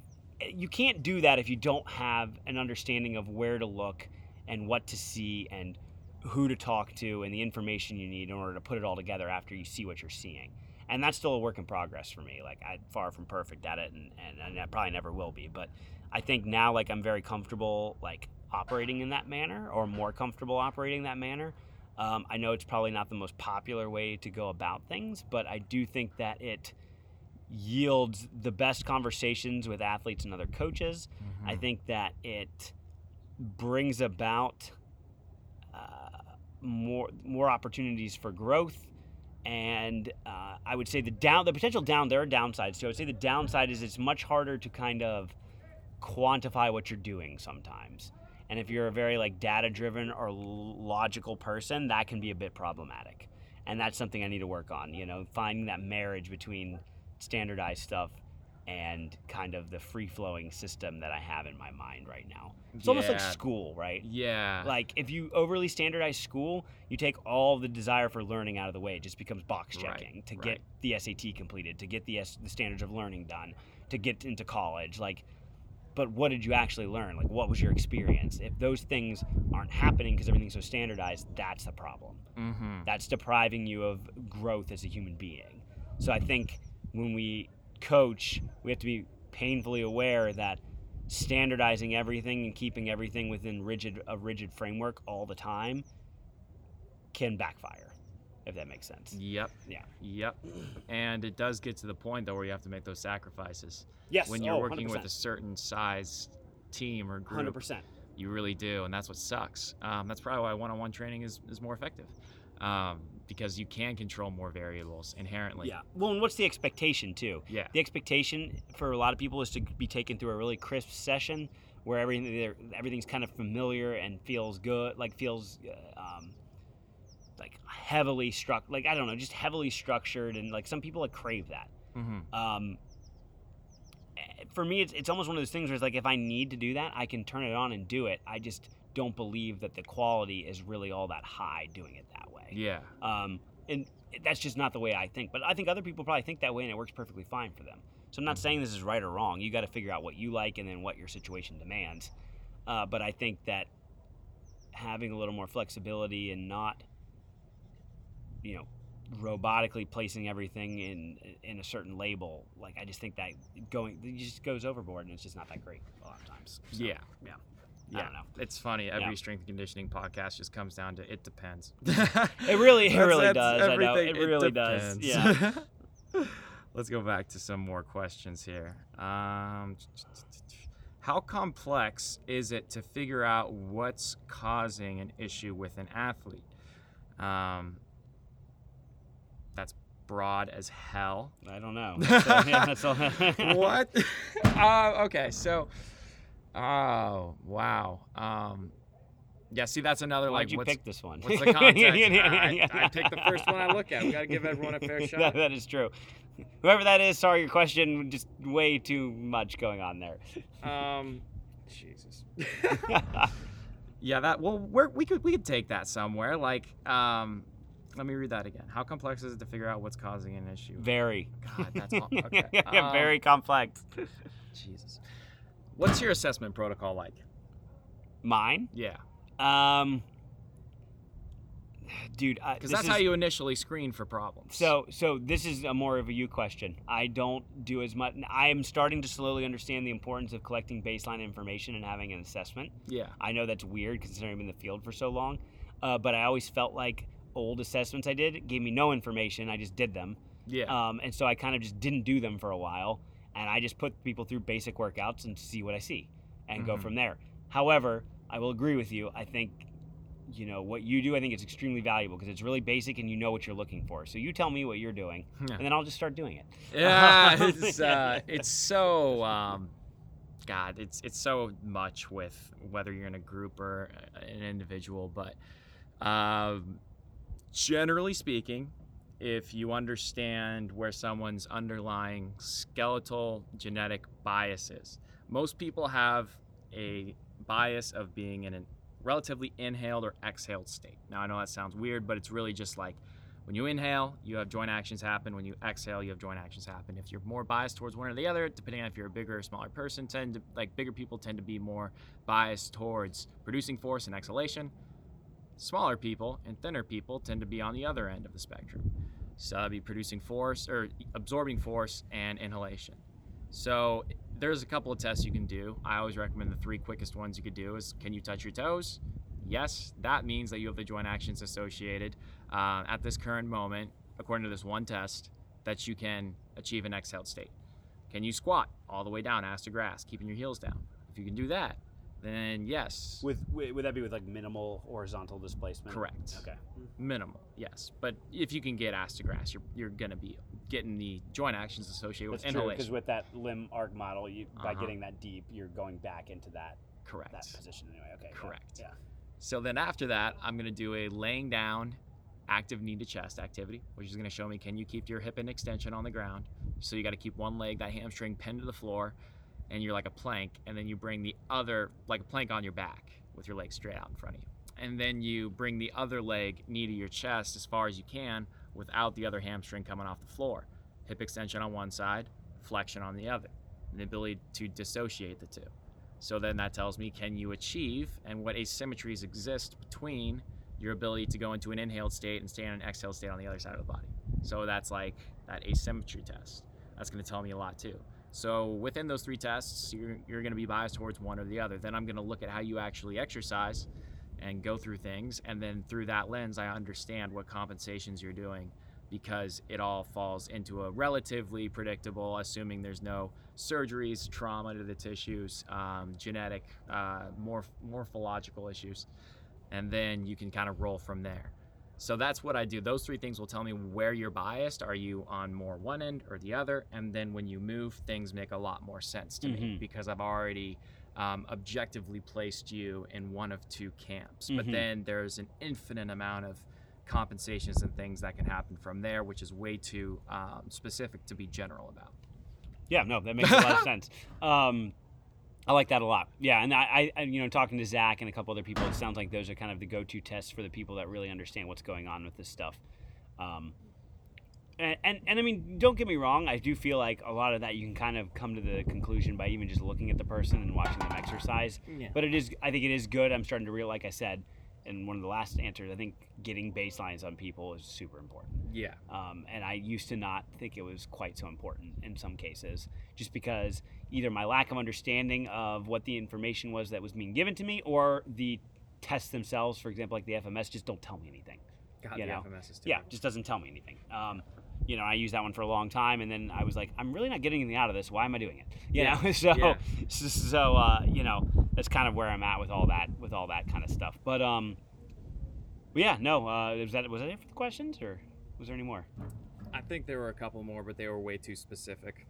you can't do that if you don't have an understanding of where to look and what to see and who to talk to and the information you need in order to put it all together after you see what you're seeing. And that's still a work in progress for me. Like I'm far from perfect at it, and, and, and I probably never will be. But I think now, like I'm very comfortable, like operating in that manner, or more comfortable operating that manner. Um, I know it's probably not the most popular way to go about things, but I do think that it yields the best conversations with athletes and other coaches. I think that it brings about more more opportunities for growth, and uh, I would say the down the potential down there are downsides too. I would say the downside is it's much harder to kind of quantify what you're doing sometimes. And if you're a very like data driven or logical person, that can be a bit problematic. And that's something I need to work on, you know, finding that marriage between standardized stuff and kind of the free flowing system that I have in my mind right now. It's almost like school, right? Yeah. Like if you overly standardize school, you take all the desire for learning out of the way. It just becomes box Right, checking to right. get the SAT completed, to get the S- the standards of learning done, to get into college. Like, but what did you actually learn? Like, what was your experience? If those things aren't happening because everything's so standardized, that's the problem. mm-hmm. That's depriving you of growth as a human being. So I think when we coach, we have to be painfully aware that standardizing everything and keeping everything within rigid a rigid framework all the time can backfire, if that makes sense. Yep. Yeah. Yep. And it does get to the point though where you have to make those sacrifices. Yes. When you're oh, working with 100%. a certain size team or group, 100%. you really do, and that's what sucks. Um, that's probably why one-on-one training is, is more effective, um, because you can control more variables inherently. Yeah. Well, and what's the expectation too? Yeah. The expectation for a lot of people is to be taken through a really crisp session where everything everything's kind of familiar and feels good, like feels uh, um, like heavily struck, like I don't know, just heavily structured, and like some people like crave that. Mm-hmm. Um, eh, for me, it's, it's almost one of those things where it's like if I need to do that, I can turn it on and do it. I just don't believe that the quality is really all that high doing it that way. Yeah. Um, and that's just not the way I think. But I think other people probably think that way and it works perfectly fine for them. So I'm not saying this is right or wrong. You got to figure out what you like and then what your situation demands. Uh, but I think that having a little more flexibility and not, you know, robotically placing everything in in a certain label. Like I just think that going it just goes overboard and it's just not that great a lot of times. So, yeah. yeah. I Yeah, don't know. it's funny. Every Yeah. strength and conditioning podcast just comes down to it depends. (laughs) It really, it really does. I know. It everything. really does. Yeah. (laughs) Let's go back to some more questions here. Um, (tsk) how complex is it to figure out what's causing an issue with an athlete? Um, that's broad as hell. I don't know. (laughs) So, yeah, what? uh, okay, so, oh wow. Um, yeah, see, that's another Why'd like you pick this one? what's the context? (laughs) I, I, I pick the first one I look at. We got to give everyone a fair That- (laughs) shot. that is true. Whoever that is, sorry, your question just way too much going on there. (laughs) Um, Jesus. yeah, that well, we're, we could we could take that somewhere. Like, um, let me read that again. How complex is it to figure out what's causing an issue? Very. God, that's all, okay. yeah, Um, very complex. Jesus. What's your assessment protocol like? Mine, Yeah, um, dude, because that's is- how you initially screen for problems. So, so this is a more of a you question. I don't do as much. I am starting to slowly understand the importance of collecting baseline information and having an assessment. yeah, I know that's weird considering I'm in the field for so long, uh, but I always felt like old assessments I did gave me no information. I just did them, yeah, um, and so I kind of just didn't do them for a while, and I just put people through basic workouts and see what I see, and go Mhm. from there. However, I will agree with you. I think. You know what you do. I think it's extremely valuable because it's really basic and you know what you're looking for. So you tell me what you're doing, Yeah. and then I'll just start doing it. yeah. It's (laughs) uh, it's so um, God, it's it's so much with whether you're in a group or an individual, but um, generally speaking, if you understand where someone's underlying skeletal genetic bias is, most people have a bias of being in a relatively inhaled or exhaled state. Now, I know that sounds weird, but it's really just like when you inhale, you have joint actions happen. When you exhale, you have joint actions happen. If you're more biased towards one or the other, depending on if you're a bigger or smaller person, tend to like bigger people tend to be more biased towards producing force and exhalation. Smaller people and thinner people tend to be on the other end of the spectrum. So that'd be producing force or absorbing force and inhalation. So there's a couple of tests you can do. I always recommend the three quickest ones you could do is can you touch your toes? Yes, that means that you have the joint actions associated uh, at this current moment, according to this one test, that you can achieve an exhaled state. Can you squat all the way down, ass to grass, keeping your heels down? If you can do that, then yes, With would that be with like minimal horizontal displacement? correct. Okay. Minimal, yes. But if you can get ass to grass, you're, you're going to be getting the joint actions associated with That's true inhalation. because with that limb arc model, you by Uh-huh. getting that deep, you're going back into that Correct. that position anyway. Okay. yeah, Correct. Yeah. So then after that, I'm going to do a laying down active knee to chest activity, which is going to show me can you keep your hip in extension on the ground. So you got to keep one leg, that hamstring pinned to the floor, and you're like a plank, and then you bring the other, like a plank on your back with your leg straight out in front of you. And then you bring the other leg knee to your chest as far as you can without the other hamstring coming off the floor. Hip extension on one side, flexion on the other, and the ability to dissociate the two. So then that tells me can you achieve and what asymmetries exist between your ability to go into an inhaled state and stay in an exhaled state on the other side of the body. So that's like that asymmetry test. That's going to tell me a lot too. So within those three tests, you're, you're going to be biased towards one or the other. Then I'm going to look at how you actually exercise and go through things. And then through that lens, I understand what compensations you're doing because it all falls into a relatively predictable, assuming there's no surgeries, trauma to the tissues, um, genetic, uh, morph- morphological issues, and then you can kind of roll from there. So that's what I do. Those three things will tell me where you're biased. Are you on more one end or the other? And then when you move, things make a lot more sense to me Mhm. because I've already um, objectively placed you in one of two camps. But Mhm. then there's an infinite amount of compensations and things that can happen from there, which is way too um, specific to be general about. Yeah, no, that makes a lot of (laughs) sense. Um, I like that a lot. Yeah, and I, I, you know, talking to Zach and a couple other people, it sounds like those are kind of the go-to tests for the people that really understand what's going on with this stuff. Um, and, and, and I mean, don't get me wrong. I do feel like a lot of that you can kind of come to the conclusion by even just looking at the person and watching them exercise. Yeah. But it is, I think it is good. I'm starting to real, like I said, and one of the last answers, I think getting baselines on people is super important. Yeah. Um, and I used to not think it was quite so important in some cases, just because either my lack of understanding of what the information was that was being given to me, or the tests themselves, for example, like the FMS, just don't tell me anything. God, You the know, FMS is too Yeah, much. just doesn't tell me anything. Um, you know, I used that one for a long time, and then I was like, I'm really not getting anything out of this. Why am I doing it? You Yeah, know, (laughs) so yeah. (laughs) so uh, you know, that's kind of where I'm at with all that with all that kind of stuff. But um, but yeah, no, uh, was that was that it for the questions, or was there any more? I think there were a couple more, but they were way too specific.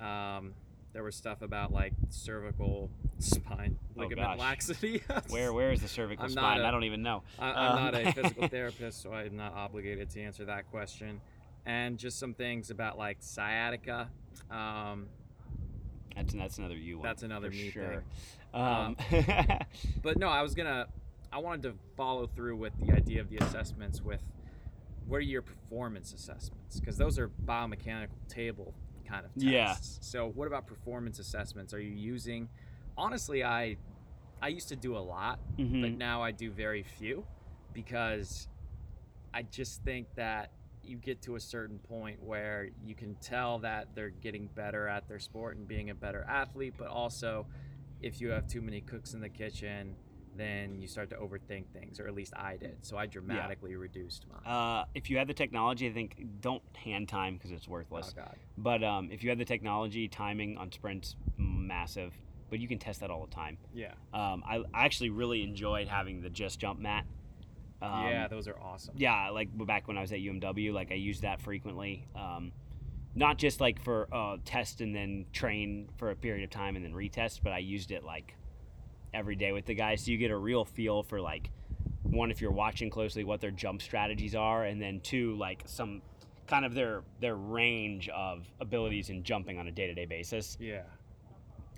Um, there was stuff about like cervical (laughs) spine Oh, ligament gosh. laxity. (laughs) Where where is the cervical I'm spine? a- I don't even know. I, I'm Um, not a physical (laughs) therapist, so I'm not obligated to answer that question. And just some things about like sciatica. Um, That's that's another you one. That's another me sure. thing. Um, (laughs) but no, I was gonna. I wanted to follow through with the idea of the assessments with what are your performance assessments? Because those are biomechanical table kind of tests. Yeah. So what about performance assessments? Are you using? Honestly, I I used to do a lot, mhm. but now I do very few because I just think that you get to a certain point where you can tell that they're getting better at their sport and being a better athlete, but also if you have too many cooks in the kitchen, then you start to overthink things, or at least I did. So I dramatically reduced mine. Uh, if you have the technology, I think don't hand time because it's worthless. oh God. But um, if you have the technology, timing on sprints massive. But you can test that all the time. Yeah. Um, I, I actually really enjoyed having the just jump mat. Um, yeah, those are awesome. yeah, like back when I was at UMW, like I used that frequently. Um, not just like for uh, test and then train for a period of time and then retest, but I used it like every day with the guys. So you get a real feel for like one if you're watching closely what their jump strategies are, and then two like some kind of their their range of abilities in jumping on a day to day basis, Yeah.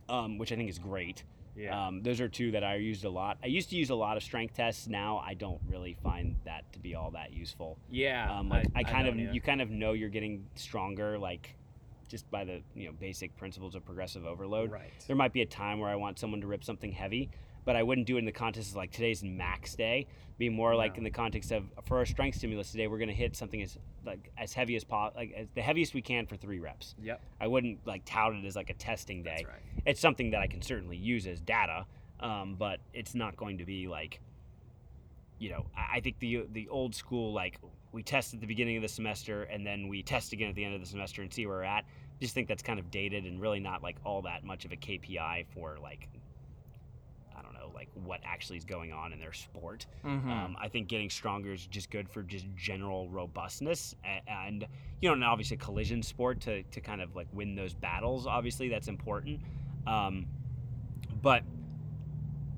um, which I think is great. Yeah. Um, those are two that I used a lot. I used to use a lot of strength tests. Now I don't really find that to be all that useful. yeah. Um, like I, kind of either. you kind of know you're getting stronger like just by the you know basic principles of progressive overload. Right. There might be a time where I want someone to rip something heavy, but I wouldn't do it in the context of like today's max day. Be more like in the context of for our strength stimulus today, we're going to hit something as like as heavy as possible, like as the heaviest we can for three reps. Yep. I wouldn't like tout it as like a testing day That's right. it's something that I can certainly use as data, um, but it's not going to be like, you know, I, I think the the old school like we test at the beginning of the semester and then we test again at the end of the semester and see where we're at. Just think that's kind of dated and really not like all that much of a KPI for like, I don't know, like what actually is going on in their sport. Mm-hmm. Um, I think getting stronger is just good for just general robustness and, and you know, and obviously collision sport to, to kind of like win those battles. Obviously, that's important. Um, but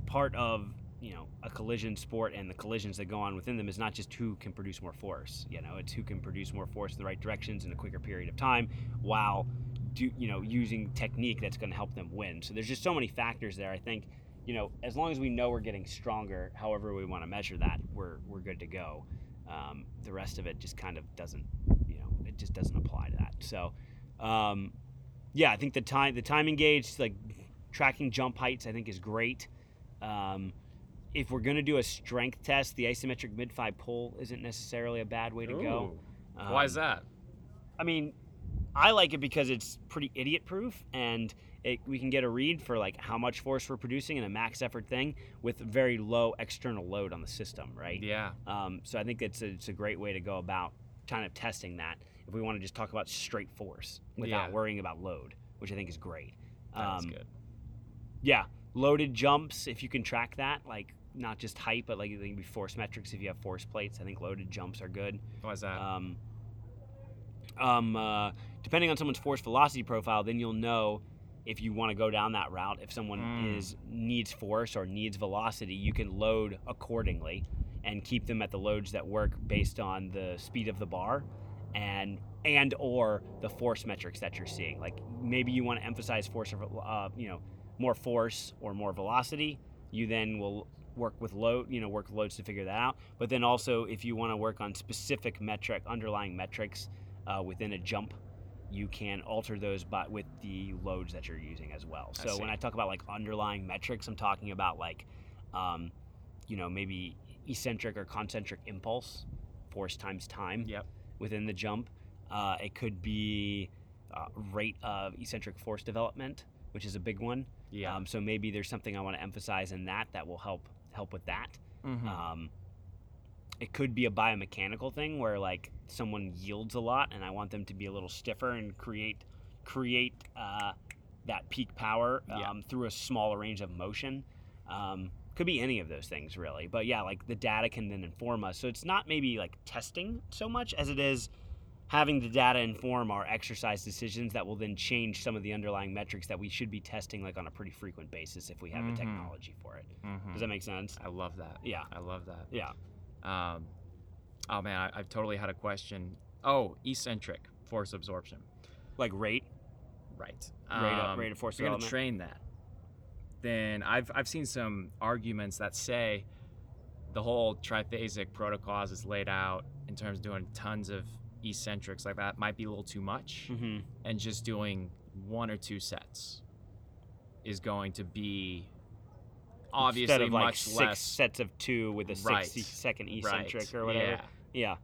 part of you know a collision sport and the collisions that go on within them is not just who can produce more force. You know, it's who can produce more force in the right directions in a quicker period of time while do you know using technique that's going to help them win. So there's just so many factors there. I think you know as long as we know we're getting stronger, however we want to measure that, we're we're good to go. Um, the rest of it just kind of doesn't you know it just doesn't apply to that. So um, yeah, I think the time the timing gauge like tracking jump heights I think is great. Um, if we're going to do a strength test, the isometric mid thigh pull isn't necessarily a bad way to go. Ooh. Why is Um, that? I mean, I like it because it's pretty idiot proof and it, we can get a read for like how much force we're producing in a max effort thing with very low external load on the system, right? Yeah. Um, so I think it's a, it's a great way to go about kind of testing that if we want to just talk about straight force without Yeah. worrying about load, which I think is great. That's Um, good. Yeah, loaded jumps if you can track that, like not just height, but like they can be force metrics if you have force plates. I think loaded jumps are good. Why is that? Um, um, uh, depending on someone's force velocity profile, then you'll know if you want to go down that route. If someone Mm. is needs force or needs velocity, you can load accordingly and keep them at the loads that work based on the speed of the bar and and or the force metrics that you're seeing. Like maybe you want to emphasize force, or, uh, you know, more force or more velocity. You then will work with load, you know, work loads to figure that out. But then also, if you want to work on specific metric, underlying metrics uh, within a jump, you can alter those but with the loads that you're using as well. So when. I talk about like underlying metrics, I'm talking about like, um, you know, maybe eccentric or concentric impulse, force times time Yep. within the jump. Uh, it could be uh, rate of eccentric force development, which is a big one. Yeah. Um, so maybe there's something I want to emphasize in that that will help help with that. Mhm. Um, it could be a biomechanical thing where like someone yields a lot, and I want them to be a little stiffer and create create uh, that peak power um, Yeah. through a smaller range of motion. Um, could be any of those things really, but yeah, like the data can then inform us. So it's not maybe like testing so much as it is having the data inform our exercise decisions that will then change some of the underlying metrics that we should be testing like on a pretty frequent basis if we have Mhm. the technology for it. Mhm. Does that make sense? I love that. Yeah. I love that. Yeah. Um, oh man, I, I've totally had a question. Oh, eccentric force absorption. Like rate. Right. Rate of- rate of force you're gonna train that, then I've I've seen some arguments that say the whole triphasic protocol is laid out in terms of doing tons of eccentrics like that might be a little too much, Mm-hmm. and just doing one or two sets is going to be obviously Instead of like much six less sets of two with a Right. 60 second eccentric or whatever. Yeah. Yeah.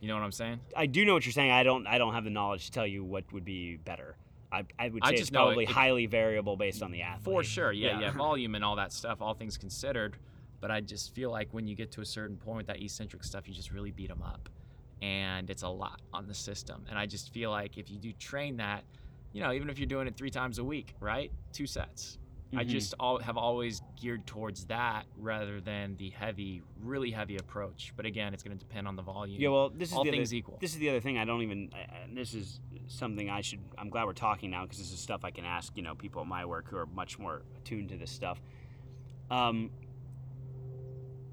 You know what I'm saying? I do know what you're saying. I don't. I don't have the knowledge to tell you what would be better. I, I would I say just it's know it- probably it- highly variable based on the athlete. For sure, yeah, Yeah. yeah, (laughs) volume and all that stuff, all things considered. But I just feel like when you get to a certain point, with that eccentric stuff, you just really beat them up, and it's a lot on the system. And I just feel like if you do train that, you know, even if you're doing it three times a week, right, two sets. I Mhm. just all, have always geared towards that rather than the heavy, really heavy approach. But again, it's going to depend on the volume. Yeah. Well, this is all the things other, equal. This is the other thing. I don't even. I- I- This is something I should. I'm glad we're talking now because this is stuff I can ask. You know, people at my work who are much more attuned to this stuff. Um.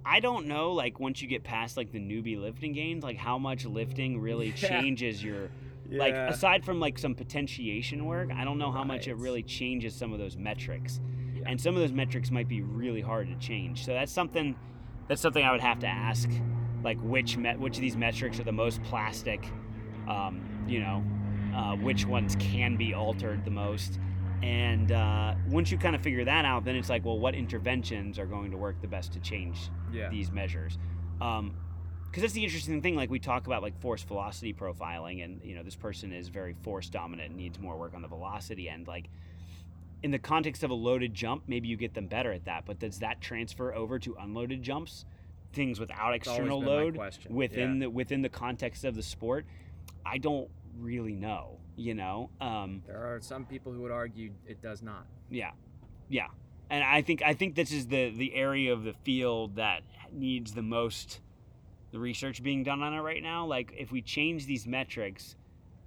I don't know, like once you get past like the newbie lifting gains, like how much lifting really (laughs) Yeah. changes your like aside from like some potentiation work i don't know how much it really changes some of those metrics Yeah. and some of those metrics might be really hard to change so that's something that's something i would have to ask like which met which of these metrics are the most plastic um, you know uh, which ones can be altered the most and uh, once you kind of figure that out then it's like well what interventions are going to work the best to change yeah. these measures. Um, because that's the interesting thing. Like we talk about like force velocity profiling, and you know this person is very force dominant and needs more work on the velocity end. Like in the context of a loaded jump, maybe you get them better at that. But does that transfer over to unloaded jumps, things without external load within Yeah. the within the context of the sport? I don't really know. You know. Um, There are some people who would argue it does not. yeah, yeah, and I think I think this is the the area of the field that needs the most the research being done on it right now. Like if we change these metrics,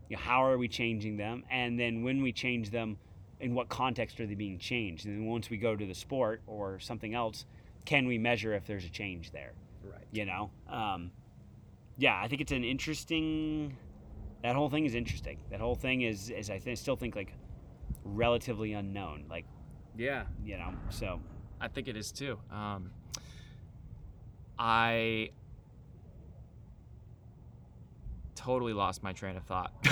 you know, how are we changing them? And then when we change them, in what context are they being changed? And then once we go to the sport or something else, can we measure if there's a change there? Right. You know, um, yeah, I think it's an interesting. That whole thing is interesting. That whole thing is, is I th- still think like relatively unknown. Like Yeah. you know, so I think it is too. Um, I totally lost my train of thought. (laughs)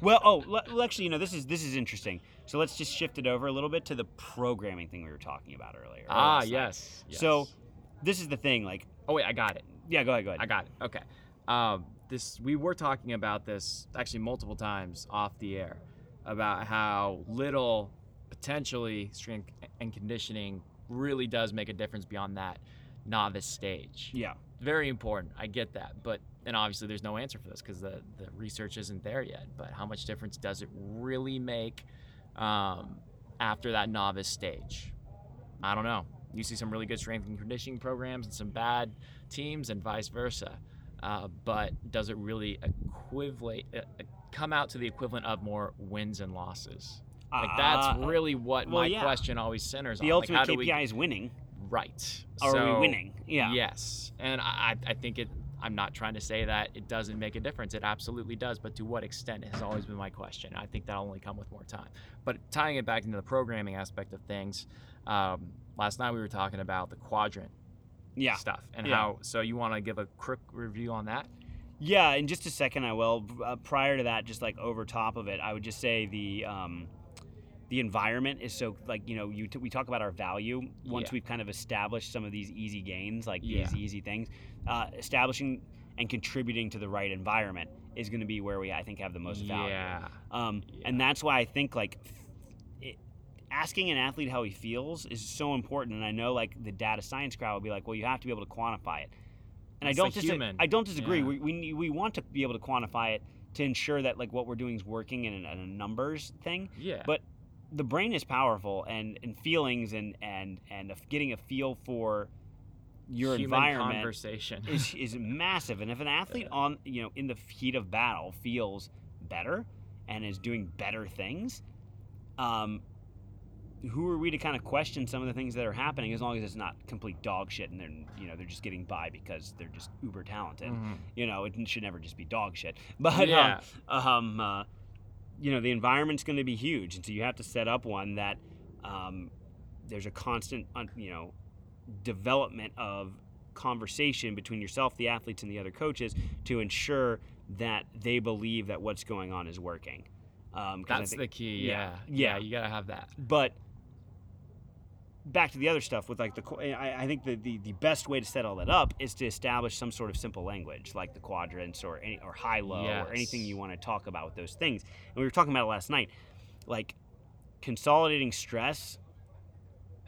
Well, oh, well, actually, you know, this is this is interesting. So let's just shift it over a little bit to the programming thing we were talking about earlier. ah, yes, yes. So this is the thing. Like, oh wait, I got it. yeah, go ahead, go ahead. I got it. Okay. Um, this we were talking about this actually multiple times off the air about how little potentially strength and conditioning really does make a difference beyond that novice stage. yeah, Very important. I get that, but and obviously there's no answer for this because the the research isn't there yet. But how much difference does it really make um, after that novice stage? I don't know. You see some really good strength and conditioning programs and some bad teams, and vice versa. Uh, but does it really equivalent uh, uh, come out to the equivalent of more wins and losses? Like that's Uh, really what well, my yeah. question always centers the on. The ultimate how do we- KPI is winning. Right. Are So- we winning? Yeah. Yes. And I, I think it, I'm not trying to say that it doesn't make a difference. It absolutely does. But to what extent has always been my question. I think that'll only come with more time. But tying it back into the programming aspect of things, um, last night we were talking about the quadrant Yeah. stuff and Yeah. how. So you want to give a quick review on that? Yeah, in just a second I will. Uh, prior to that, just like over top of it, I would just say the um, the environment is so like you know you t- we talk about our value once Yeah. we've kind of established some of these easy gains like Yeah. these easy things uh, establishing and contributing to the right environment is going to be where we i think have the most value Yeah. um, and that's why i think like it, asking an athlete how he feels is so important and i know like the data science crowd will be like well you have to be able to quantify it and It's i don't dis- i don't disagree Yeah. we, we, we want to be able to quantify it to ensure that like what we're doing is working in a, in a numbers thing Yeah. but the brain is powerful and, and feelings and and and getting a feel for your Human environment conversation. is, is (laughs) massive and if an athlete on you know in the heat of battle feels better and is doing better things um who are we to kind of question some of the things that are happening as long as it's not complete dog shit and they're you know they're just getting by because they're just uber talented Mhm. you know it should never just be dog shit (laughs) but Yeah. um, um uh, you know the environment's going to be huge and so you have to set up one that um, there's a constant you know development of conversation between yourself the athletes and the other coaches to ensure that they believe that what's going on is working um, That's think- the key. yeah, Yeah. yeah. You gotta have that. but back to the other stuff with like the I, I think the, the the best way to set all that up is to establish some sort of simple language like the quadrants or any or high low or anything you want to talk about with those things and we were talking about it last night like consolidating stress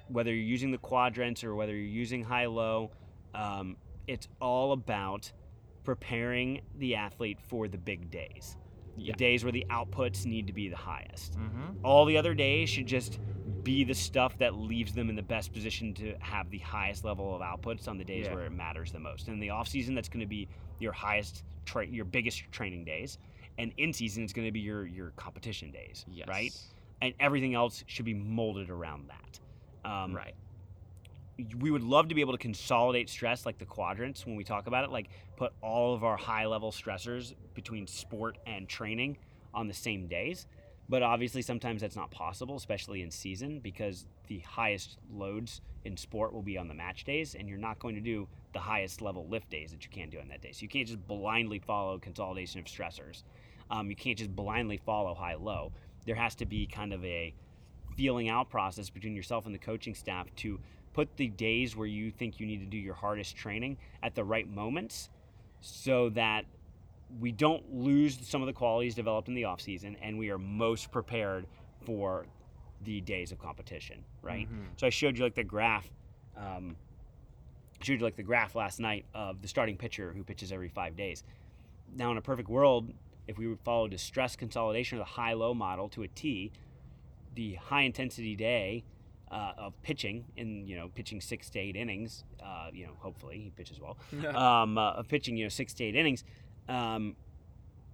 whether you're using the quadrants or whether you're using high low um, it's all about preparing the athlete for the big days Yeah. the days where the outputs need to be the highest Mm-hmm. all the other days should just be the stuff that leaves them in the best position to have the highest level of outputs on the days Yeah. where it matters the most. And in the off season, that's going to be your highest, tra- your biggest training days, and in season, it's going to be your your competition days, Yes. right? And everything else should be molded around that. Um, right. we would love to be able to consolidate stress like the quadrants when we talk about it like put all of our high level stressors between sport and training on the same days but obviously sometimes that's not possible especially in season because the highest loads in sport will be on the match days and you're not going to do the highest level lift days that you can do on that day. So you can't just blindly follow consolidation of stressors. Um, you can't just blindly follow high low. There has to be kind of a feeling out process between yourself and the coaching staff to put the days where you think you need to do your hardest training at the right moments so that we don't lose some of the qualities developed in the off season and we are most prepared for the days of competition right Mhm. so i showed you like the graph um, showed you like the graph last night of the starting pitcher who pitches every five days now in a perfect world if we would follow the stress consolidation or the high low model to a t the high intensity day uh, of pitching in you know pitching six to eight innings uh, you know hopefully he pitches well (laughs) um, uh, of pitching you know six to eight innings um,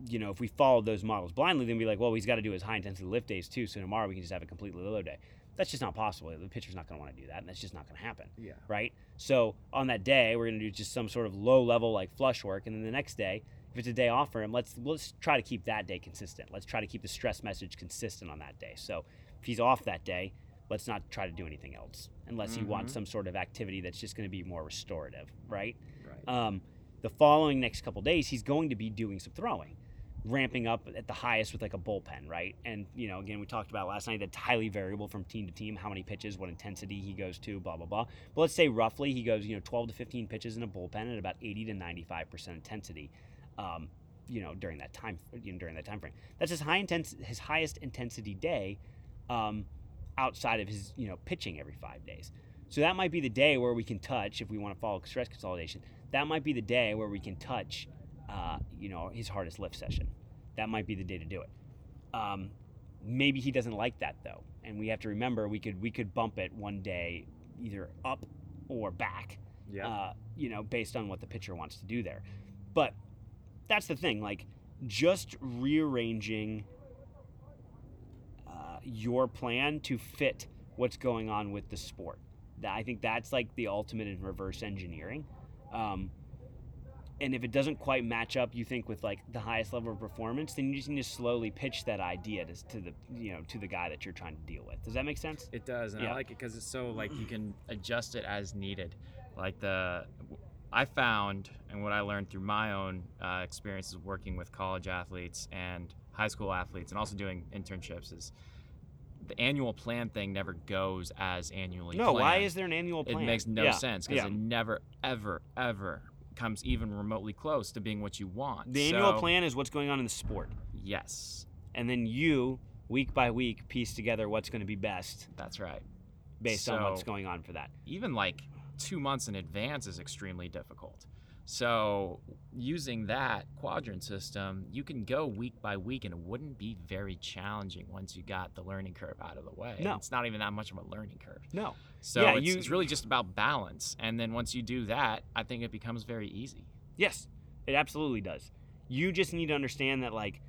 you know if we followed those models blindly then we'd be like well he's got to do his high intensity lift days too so tomorrow we can just have a completely low day that's just not possible the pitcher's not going to want to do that and that's just not going to happen yeah. right? So on that day, we're going to do just some sort of low level like flush work, and then the next day, if it's a day off for him, let's let's try to keep that day consistent. Let's try to keep the stress message consistent on that day. So if he's off that day, let's not try to do anything else unless he wants Mhm. some sort of activity that's just going to be more restorative, right? Right. Um, the following next couple days, he's going to be doing some throwing, ramping up at the highest with like a bullpen, right? And you know, again, we talked about last night that's highly variable from team to team, how many pitches, what intensity he goes to, blah blah blah. But let's say roughly he goes, you know, 12 to 15 pitches in a bullpen at about 80 to 95 percent intensity. Um, you know, during that time, you know, during that time frame, that's his high intense, his highest intensity day, um, outside of his, you know, pitching every five days. So that might be the day where we can touch, if we want to follow stress consolidation. That might be the day where we can touch, uh, you know, his hardest lift session. That might be the day to do it. Um, maybe he doesn't like that though, and we have to remember we could we could bump it one day either up or back Yeah. uh, you know, based on what the pitcher wants to do there. But that's the thing, like just rearranging uh, your plan to fit what's going on with the sport. That I think that's like the ultimate in reverse engineering. Um, and if it doesn't quite match up, you think with like the highest level of performance, then you just need to slowly pitch that idea to, to the you know to the guy that you're trying to deal with. Does that make sense? It does, and Yeah. I like it because it's so like you can. adjust it as needed. Like the, I found, and what I learned through my own uh, experiences working with college athletes and high school athletes, and also doing internships, is the annual plan thing never goes as annually. No, why is there an annual plan? It makes no Yeah, sense because yeah. it never, ever, ever comes even remotely close to being what you want. The annual plan is what's going on in the sport, Yes, and then you week by week piece together what's going to be best that's right. based on what's going on for that. even like two months in advance is extremely difficult. So, using that quadrant system, you can go week by week and it wouldn't be very challenging once you got the learning curve out of the way. No. It's not even that much of a learning curve. No, So, Yeah, it's, you- it's really just about balance. And then once you do that, I think it becomes very easy. Yes, it absolutely does. You just need to understand that like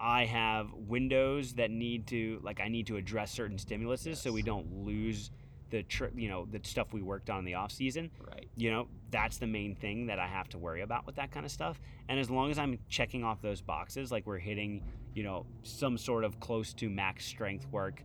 I have windows that need to like I need to address certain stimuluses so we don't lose the tr- you know the stuff we worked on in the off season. Right. You know, that's the main thing that I have to worry about with that kind of stuff. And as long as I'm checking off those boxes like we're hitting, you know, some sort of close to max strength work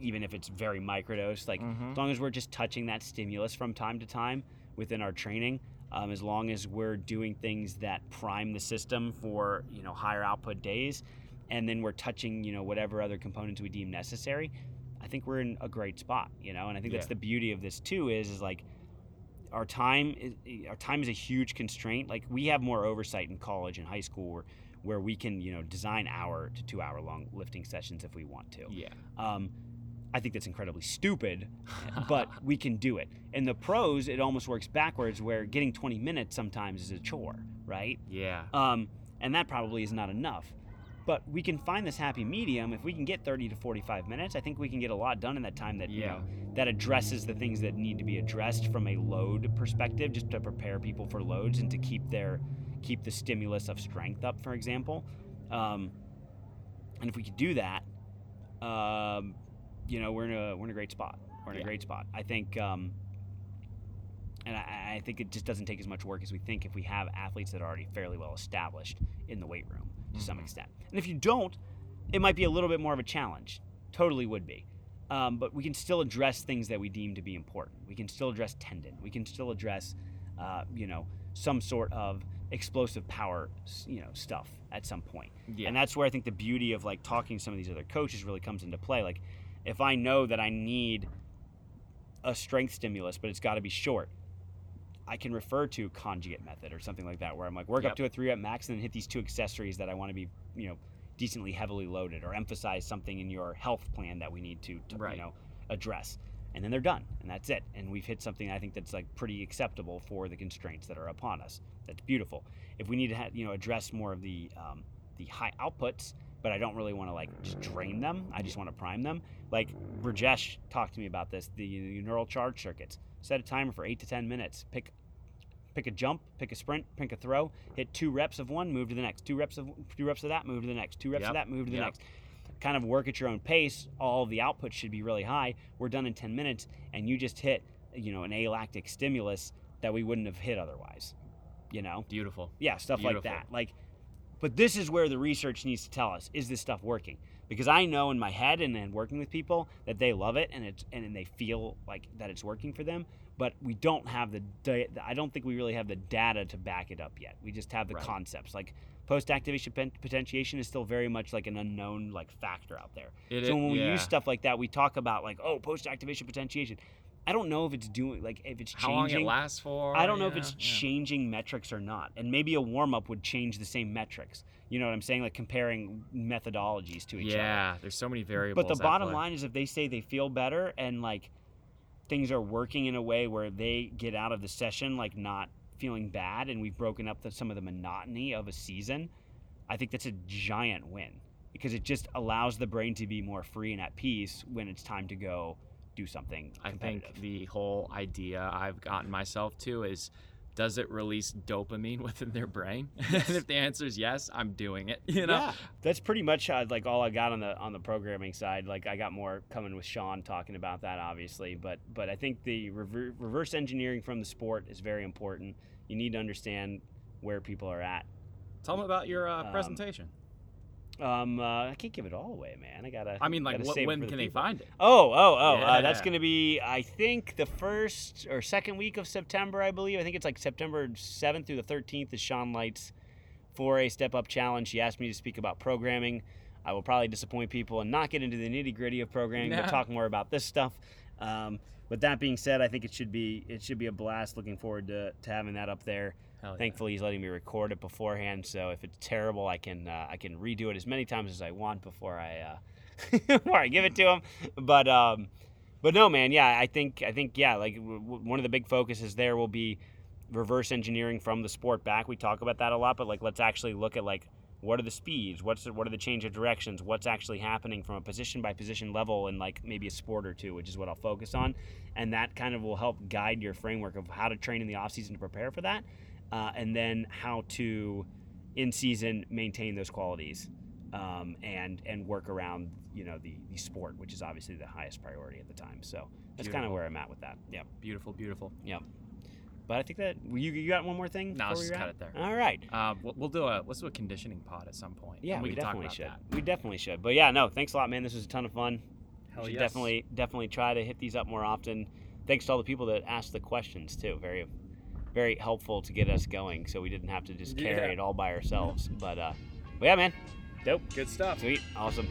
even if it's very microdose like Mhm. as long as we're just touching that stimulus from time to time within our training um, as long as we're doing things that prime the system for you know higher output days and then we're touching you know whatever other components we deem necessary i think we're in a great spot you know and i think that's the beauty of this too is is like our time is our time is a huge constraint like we have more oversight in college and high school where, where we can you know design hour to two hour long lifting sessions if we want to Yeah. um, I think that's incredibly stupid, (laughs) but we can do it. In the pros, it almost works backwards, where getting 20 minutes sometimes is a chore, right? yeah. Um, and that probably is not enough. But we can find this happy medium. If we can get 30 to 45 minutes, I think we can get a lot done in that time that you Yeah. know that addresses the things that need to be addressed from a load perspective, just to prepare people for loads and to keep their keep the stimulus of strength up, for example. Um, and if we could do that, um, you know, we're in a we're in a great spot. We're in Yeah. a great spot. I think. Um, and I, I think it just doesn't take as much work as we think if we have athletes that are already fairly well established in the weight room to some Mhm. extent. And if you don't, it might be a little bit more of a challenge. Totally would be. Um, but we can still address things that we deem to be important. We can still address tendon. We can still address, uh, you know, some sort of explosive power, you know, stuff at some point. Yeah. And that's where I think the beauty of like talking to some of these other coaches really comes into play. Like, if I know that I need a strength stimulus, but it's got to be short, I can refer to conjugate method or something like that, where I'm like work Yep. up to a three rep max and then hit these two accessories that I want to be, you know, decently heavily loaded, or emphasize something in your health plan that we need to, to Right. you know, address. And then they're done, and that's it. And we've hit something I think that's like pretty acceptable for the constraints that are upon us. That's beautiful. If we need to, ha- you know, address more of the um, the high outputs, but I don't really want to like just drain them. I just want to prime them. Like Rajesh talked to me about this. The, the neural charge circuits. Set a timer for eight to ten minutes. Pick pick a jump, pick a sprint, pick a throw. Hit two reps of one, move to the next. Two reps of two reps of that, move to the next. Two reps Yep, of that, move to the yep. next. Kind of work at your own pace. All the output should be really high. We're done in ten minutes, and you just hit you know an alactic stimulus that we wouldn't have hit otherwise. You know Beautiful. yeah stuff like that like but this is where the research needs to tell us is this stuff working because i know in my head and then working with people that they love it and it's and they feel like that it's working for them but we don't have the i don't think we really have the data to back it up yet we just have the Right. concepts like post activation potentiation is still very much like an unknown like factor out there It so when we yeah. use stuff like that we talk about like oh post activation potentiation i don't know if it's doing like if it's how long changing it lasts for. I don't know if it's yeah. changing metrics or not. And maybe a warm up would change the same metrics. You know what I'm saying? Like comparing methodologies to each other. Yeah, there's so many variables. But the bottom play. line is if they say they feel better and like things are working in a way where they get out of the session like not feeling bad and we've broken up the, some of the monotony of a season, I think that's a giant win because it just allows the brain to be more free and at peace when it's time to go do something I think the whole idea I've gotten myself to is does it release dopamine (laughs) within their brain? (laughs) and if the answer is yes, I'm doing it. You know? Yeah, that's pretty much uh, like all I got on the on the programming side. Like I got more coming with Sean talking about that, obviously. But but I think the rever- reverse engineering from the sport is very important. You need to understand where people are at. Tell them about your uh, Um, presentation. Um, uh, I can't give it all away, man. I gotta. I mean, like, gotta what, when the can they find it? Oh, oh, oh! Uh, that's going to be, I think, the first or second week of September, I believe. I think it's like September 7th through the 13th is Sean Light's for a Step Up Challenge. He asked me to speak about programming. I will probably disappoint people and not get into the nitty gritty of programming, Nah. but talk more about this stuff. Um, but that being said, I think it should be it should be a blast. Looking forward to, to having that up there. Hell yeah. Thankfully, he's letting me record it beforehand, so if it's terrible, I can uh, I can redo it as many times as I want before I uh, (laughs) before I give it to him. But um, but no, man, yeah, I think I think yeah, like w- w- one of the big focuses there will be reverse engineering from the sport back. We talk about that a lot, but like let's actually look at like what are the speeds, what's the, what are the change of directions, what's actually happening from a position by position level in like maybe a sport or two, which is what I'll focus on, and that kind of will help guide your framework of how to train in the off season to prepare for that, uh, and then how to in season maintain those qualities. Um, and and work around you know the, the sport, which is obviously the highest priority at the time. So that's kind of where I'm at with that. Yeah, Beautiful, beautiful. Yep. But I think that you you got one more thing. No, before let's we just cut it there. All right. Uh, we'll, we'll do a let's do a conditioning pod at some point. Yeah, and we, we, definitely about should. that. We definitely should. But yeah, no, thanks a lot, man. This was a ton of fun. Hell yes. definitely definitely try to hit these up more often. Thanks to all the people that asked the questions too. Very very helpful to get us going, so we didn't have to just carry Yeah. it all by ourselves. (laughs) But uh, but yeah, man, dope, Good stuff. sweet, awesome.